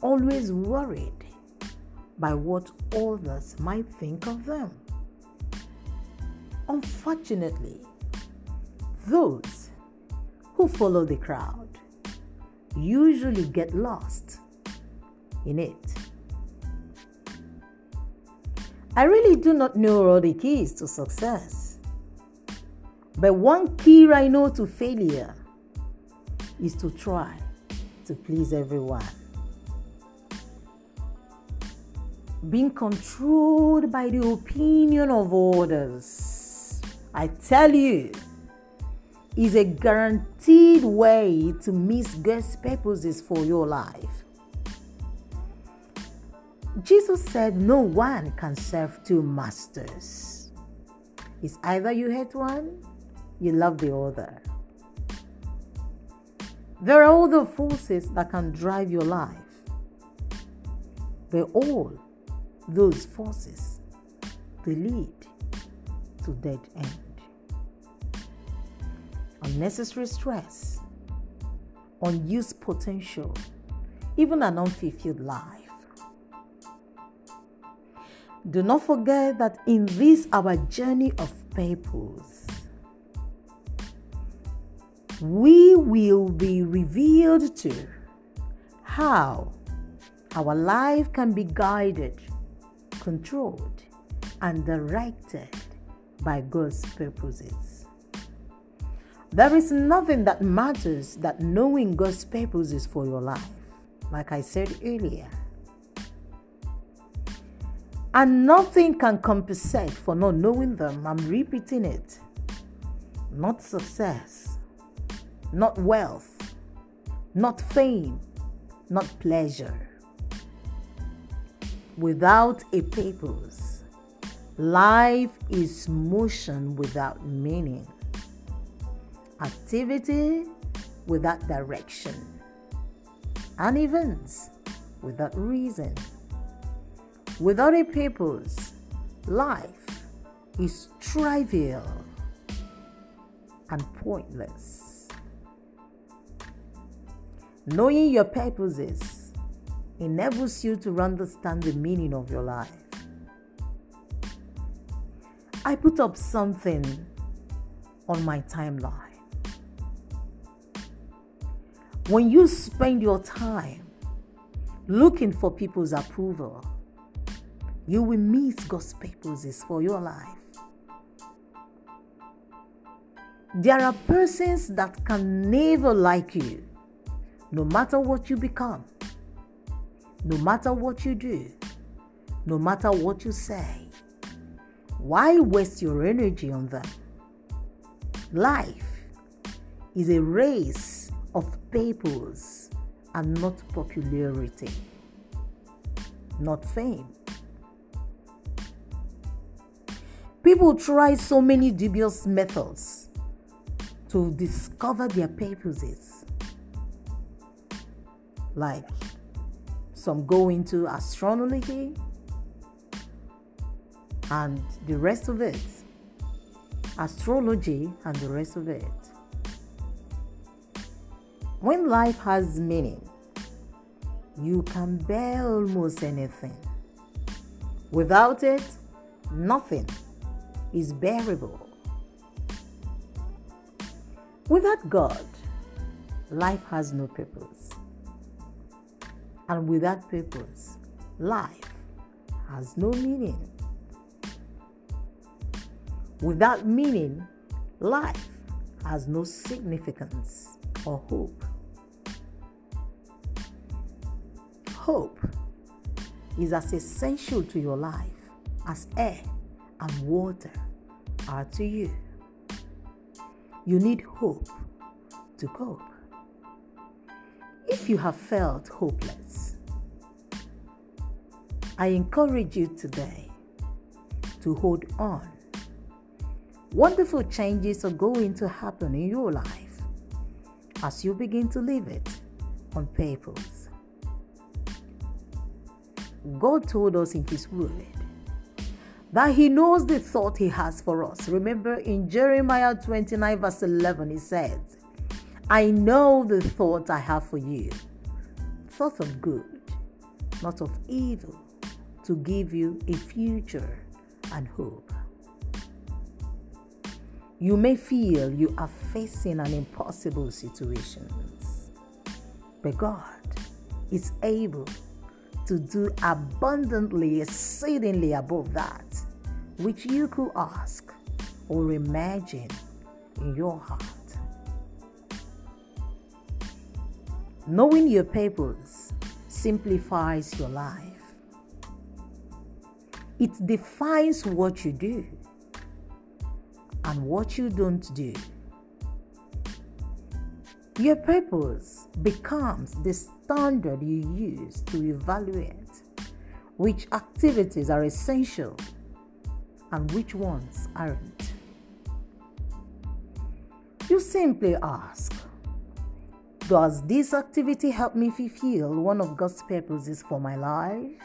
always worried by what others might think of them. Unfortunately, those who follow the crowd usually get lost in it. I really do not know all the keys to success, but one key I know to failure is to try to please everyone. Being controlled by the opinion of others. I tell you, is a guaranteed way to miss God's purposes for your life. Jesus said, No one can serve two masters. It's either you hate one, you love the other. There are other forces that can drive your life. But all those forces, they lead to dead end unnecessary stress, unused potential, even an unfulfilled life. Do not forget that in this our journey of purpose, we will be revealed to how our life can be guided, controlled, and directed by God's purposes. There is nothing that matters that knowing God's purposes for your life, like I said earlier. And nothing can compensate for not knowing them. I'm repeating it. Not success, not wealth, not fame, not pleasure. Without a purpose, life is motion without meaning activity without direction, and events without reason. Without a purpose, life is trivial and pointless. Knowing your purposes enables you to understand the meaning of your life. I put up something on my timeline. When you spend your time looking for people's approval, you will miss God's purposes for your life. There are persons that can never like you, no matter what you become, no matter what you do, no matter what you say. Why waste your energy on them? Life is a race of purpose and not popularity, not fame. People try so many dubious methods to discover their purposes. Like some go into astronomy and the rest of it, astrology and the rest of it. When life has meaning, you can bear almost anything. Without it, nothing is bearable. Without God, life has no purpose. And without purpose, life has no meaning. Without meaning, life has no significance or hope. Hope is as essential to your life as air and water are to you. You need hope to cope. If you have felt hopeless, I encourage you today to hold on. Wonderful changes are going to happen in your life as you begin to live it on purpose. God told us in His Word that he knows the thought he has for us. Remember in Jeremiah 29, verse 11, he says, I know the thought I have for you, thoughts of good, not of evil, to give you a future and hope. You may feel you are facing an impossible situation, but God is able to do abundantly, exceedingly above that which you could ask or imagine in your heart. Knowing your purpose simplifies your life. It defines what you do and what you don't do. Your purpose becomes the standard you use to evaluate which activities are essential and which ones aren't. You simply ask Does this activity help me fulfill one of God's purposes for my life?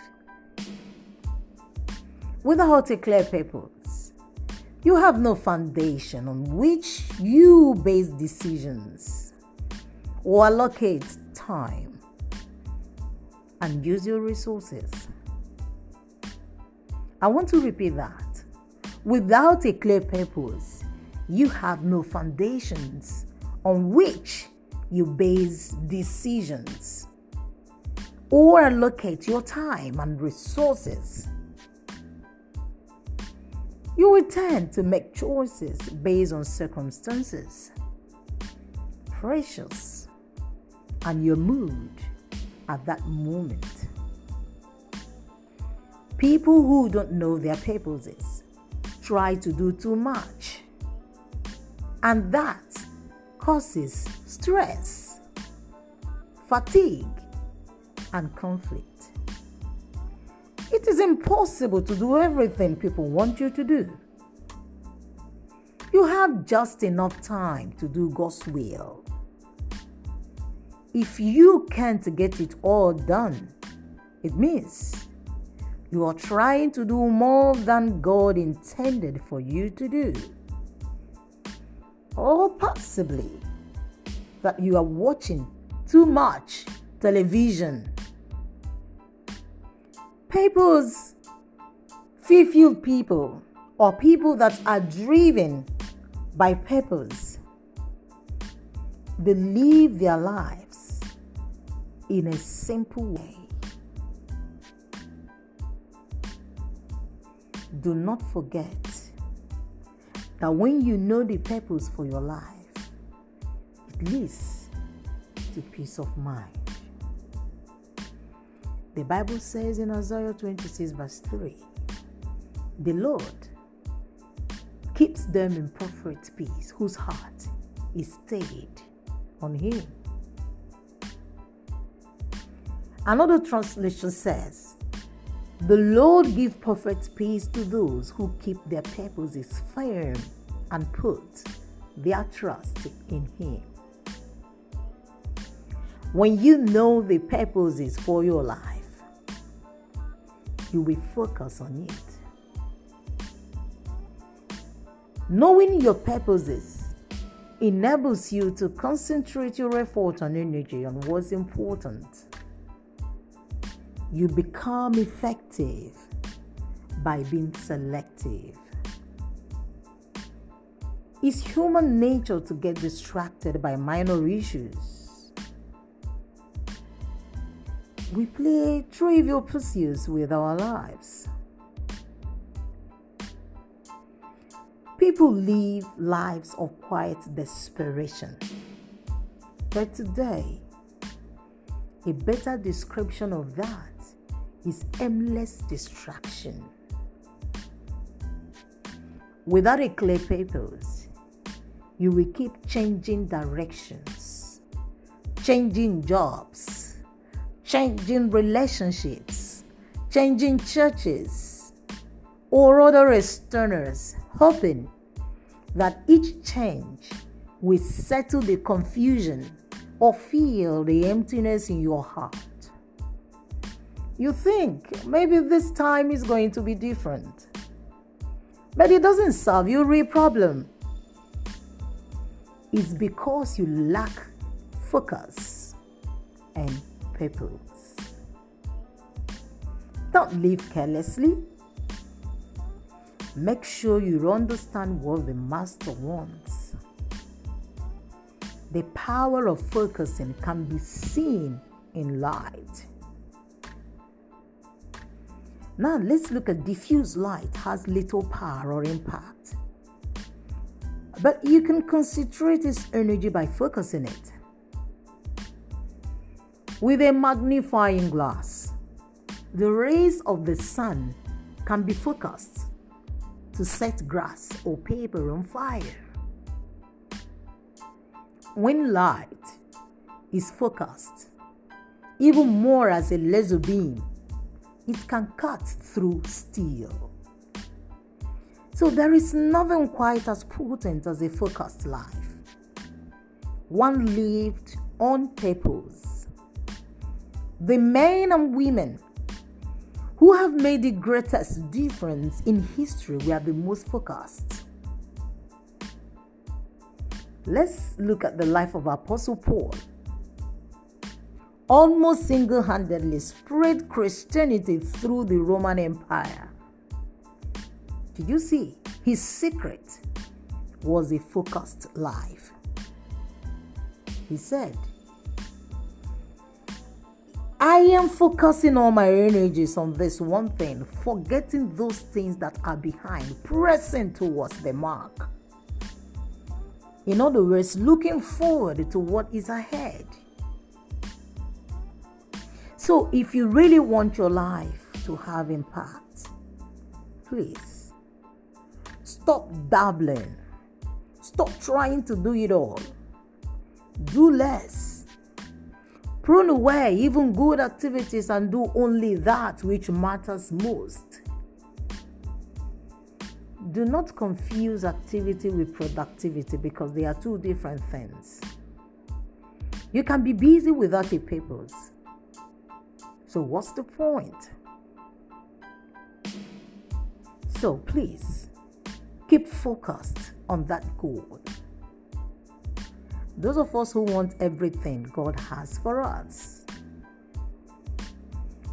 Without a clear purpose, you have no foundation on which you base decisions or allocate time and use your resources. I want to repeat that. Without a clear purpose, you have no foundations on which you base decisions or allocate your time and resources. You will tend to make choices based on circumstances, pressures, and your mood at that moment. People who don't know their purposes try to do too much. And that causes stress, fatigue, and conflict. It is impossible to do everything people want you to do. You have just enough time to do God's will. If you can't get it all done, it means you are trying to do more than God intended for you to do. Or possibly that you are watching too much television. People's fulfilled people or people that are driven by purpose, they live their lives in a simple way. Do not forget that when you know the purpose for your life, it leads to peace of mind. The Bible says in Isaiah 26, verse 3 The Lord keeps them in perfect peace, whose heart is stayed on Him. Another translation says, The Lord give perfect peace to those who keep their purposes firm and put their trust in Him. When you know the purposes for your life, you will focus on it. Knowing your purposes enables you to concentrate your effort and energy on what's important. You become effective by being selective. It's human nature to get distracted by minor issues. We play trivial pursuits with our lives. People live lives of quiet desperation. But today, a better description of that is aimless distraction. Without a clear purpose, you will keep changing directions, changing jobs, changing relationships, changing churches, or other externals, hoping that each change will settle the confusion or fill the emptiness in your heart. You think maybe this time is going to be different, but it doesn't solve your real problem. It's because you lack focus and purpose. Don't live carelessly Make sure you understand what the master wants. The power of focusing can be seen in light. Now let's look at diffuse light has little power or impact. But you can concentrate its energy by focusing it. With a magnifying glass, the rays of the sun can be focused to set grass or paper on fire. When light is focused, even more as a laser beam, it can cut through steel. So there is nothing quite as potent as a focused life. One lived on purpose. The men and women who have made the greatest difference in history were the most focused. Let's look at the life of Apostle Paul. Almost single handedly spread Christianity through the Roman Empire. Did you see? His secret was a focused life. He said, I am focusing all my energies on this one thing, forgetting those things that are behind, pressing towards the mark. In other words, looking forward to what is ahead. So, if you really want your life to have impact, please stop dabbling, stop trying to do it all, do less Prune away even good activities and do only that which matters most. Do not confuse activity with productivity because they are two different things. You can be busy without a purpose. So, what's the point? So please keep focused on that goal. Those of us who want everything God has for us.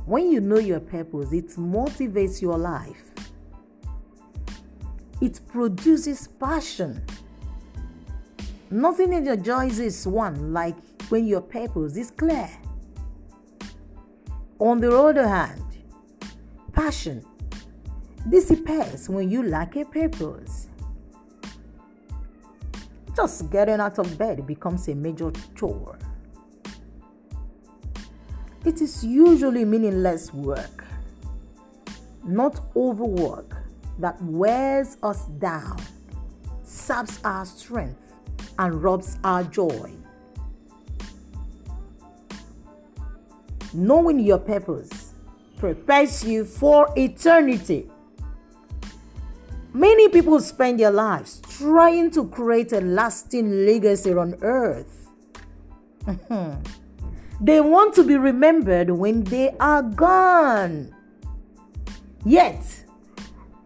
When you know your purpose, it motivates your life. It produces passion. Nothing energizes one like when your purpose is clear. On the other hand, passion dissipates when you lack a purpose. Just getting out of bed becomes a major chore. It is usually meaningless work, not overwork, that wears us down, saps our strength, and robs our joy. Knowing your purpose prepares you for eternity. Many people spend their lives trying to create a lasting legacy on earth. they want to be remembered when they are gone. Yet,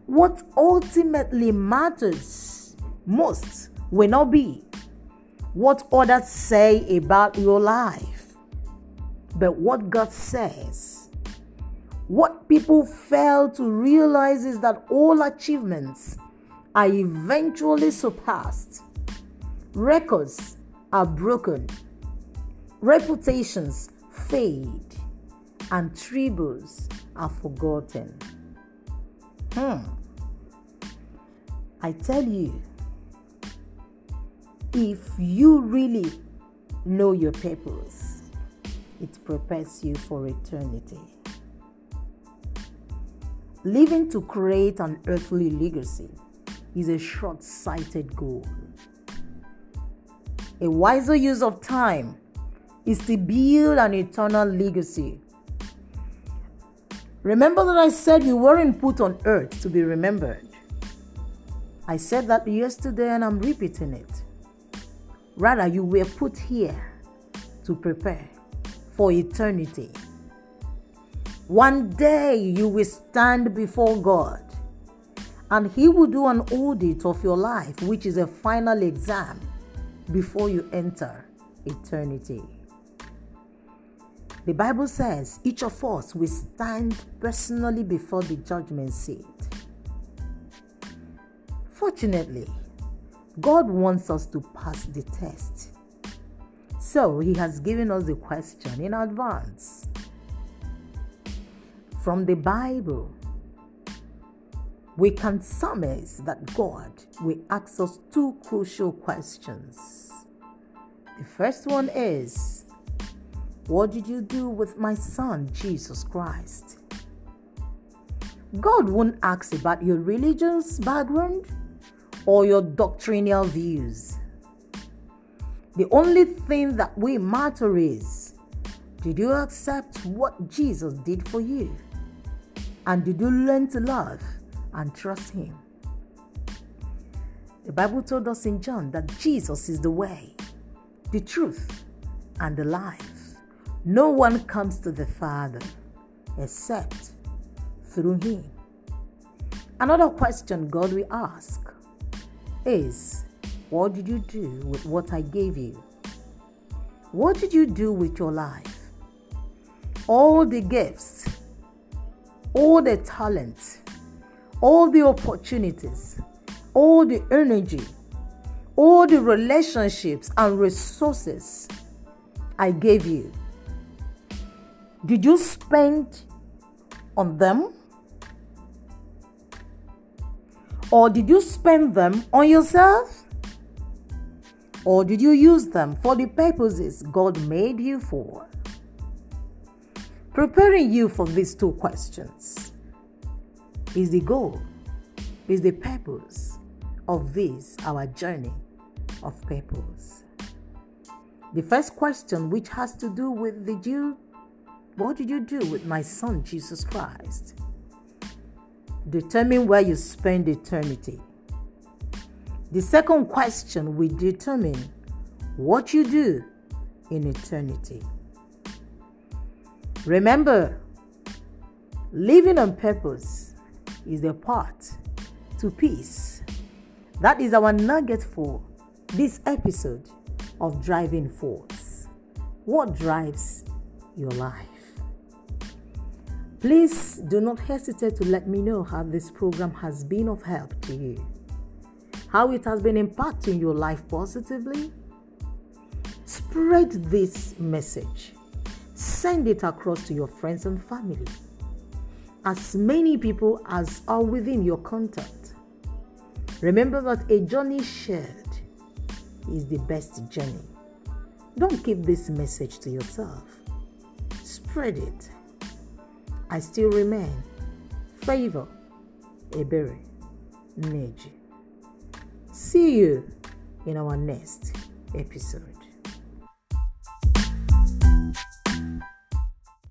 what ultimately matters most will not be what others say about your life, but what God says. What people fail to realize is that all achievements are eventually surpassed. Records are broken, reputations fade, and tributes are forgotten. Hmm. I tell you, if you really know your purpose, it prepares you for eternity. Living to create an earthly legacy is a short sighted goal. A wiser use of time is to build an eternal legacy. Remember that I said you weren't put on earth to be remembered. I said that yesterday and I'm repeating it. Rather, you were put here to prepare for eternity. One day you will stand before God and He will do an audit of your life, which is a final exam before you enter eternity. The Bible says each of us will stand personally before the judgment seat. Fortunately, God wants us to pass the test. So He has given us the question in advance from the Bible, we can surmise that God will ask us two crucial questions. The first one is, What did you do with my son, Jesus Christ? God won't ask about your religious background or your doctrinal views. The only thing that will matter is, did you accept what Jesus did for you? And did you learn to love and trust Him? The Bible told us in John that Jesus is the way, the truth, and the life. No one comes to the Father except through Him. Another question God will ask is What did you do with what I gave you? What did you do with your life? All the gifts all the talents, all the opportunities, all the energy, all the relationships and resources I gave you. Did you spend on them? Or did you spend them on yourself? Or did you use them for the purposes God made you for? Preparing you for these two questions is the goal, is the purpose of this, our journey of purpose. The first question, which has to do with did you, what did you do with my son Jesus Christ? Determine where you spend eternity. The second question will determine what you do in eternity. Remember, living on purpose is the path to peace. That is our nugget for this episode of Driving Force. What drives your life? Please do not hesitate to let me know how this program has been of help to you, how it has been impacting your life positively. Spread this message, send it across to your friends and family, as many people as are within your contact. Remember that a journey shared is the best journey. Don't keep this message to yourself, spread it. I still remain. Favor Ebere Neji. See you in our next episode.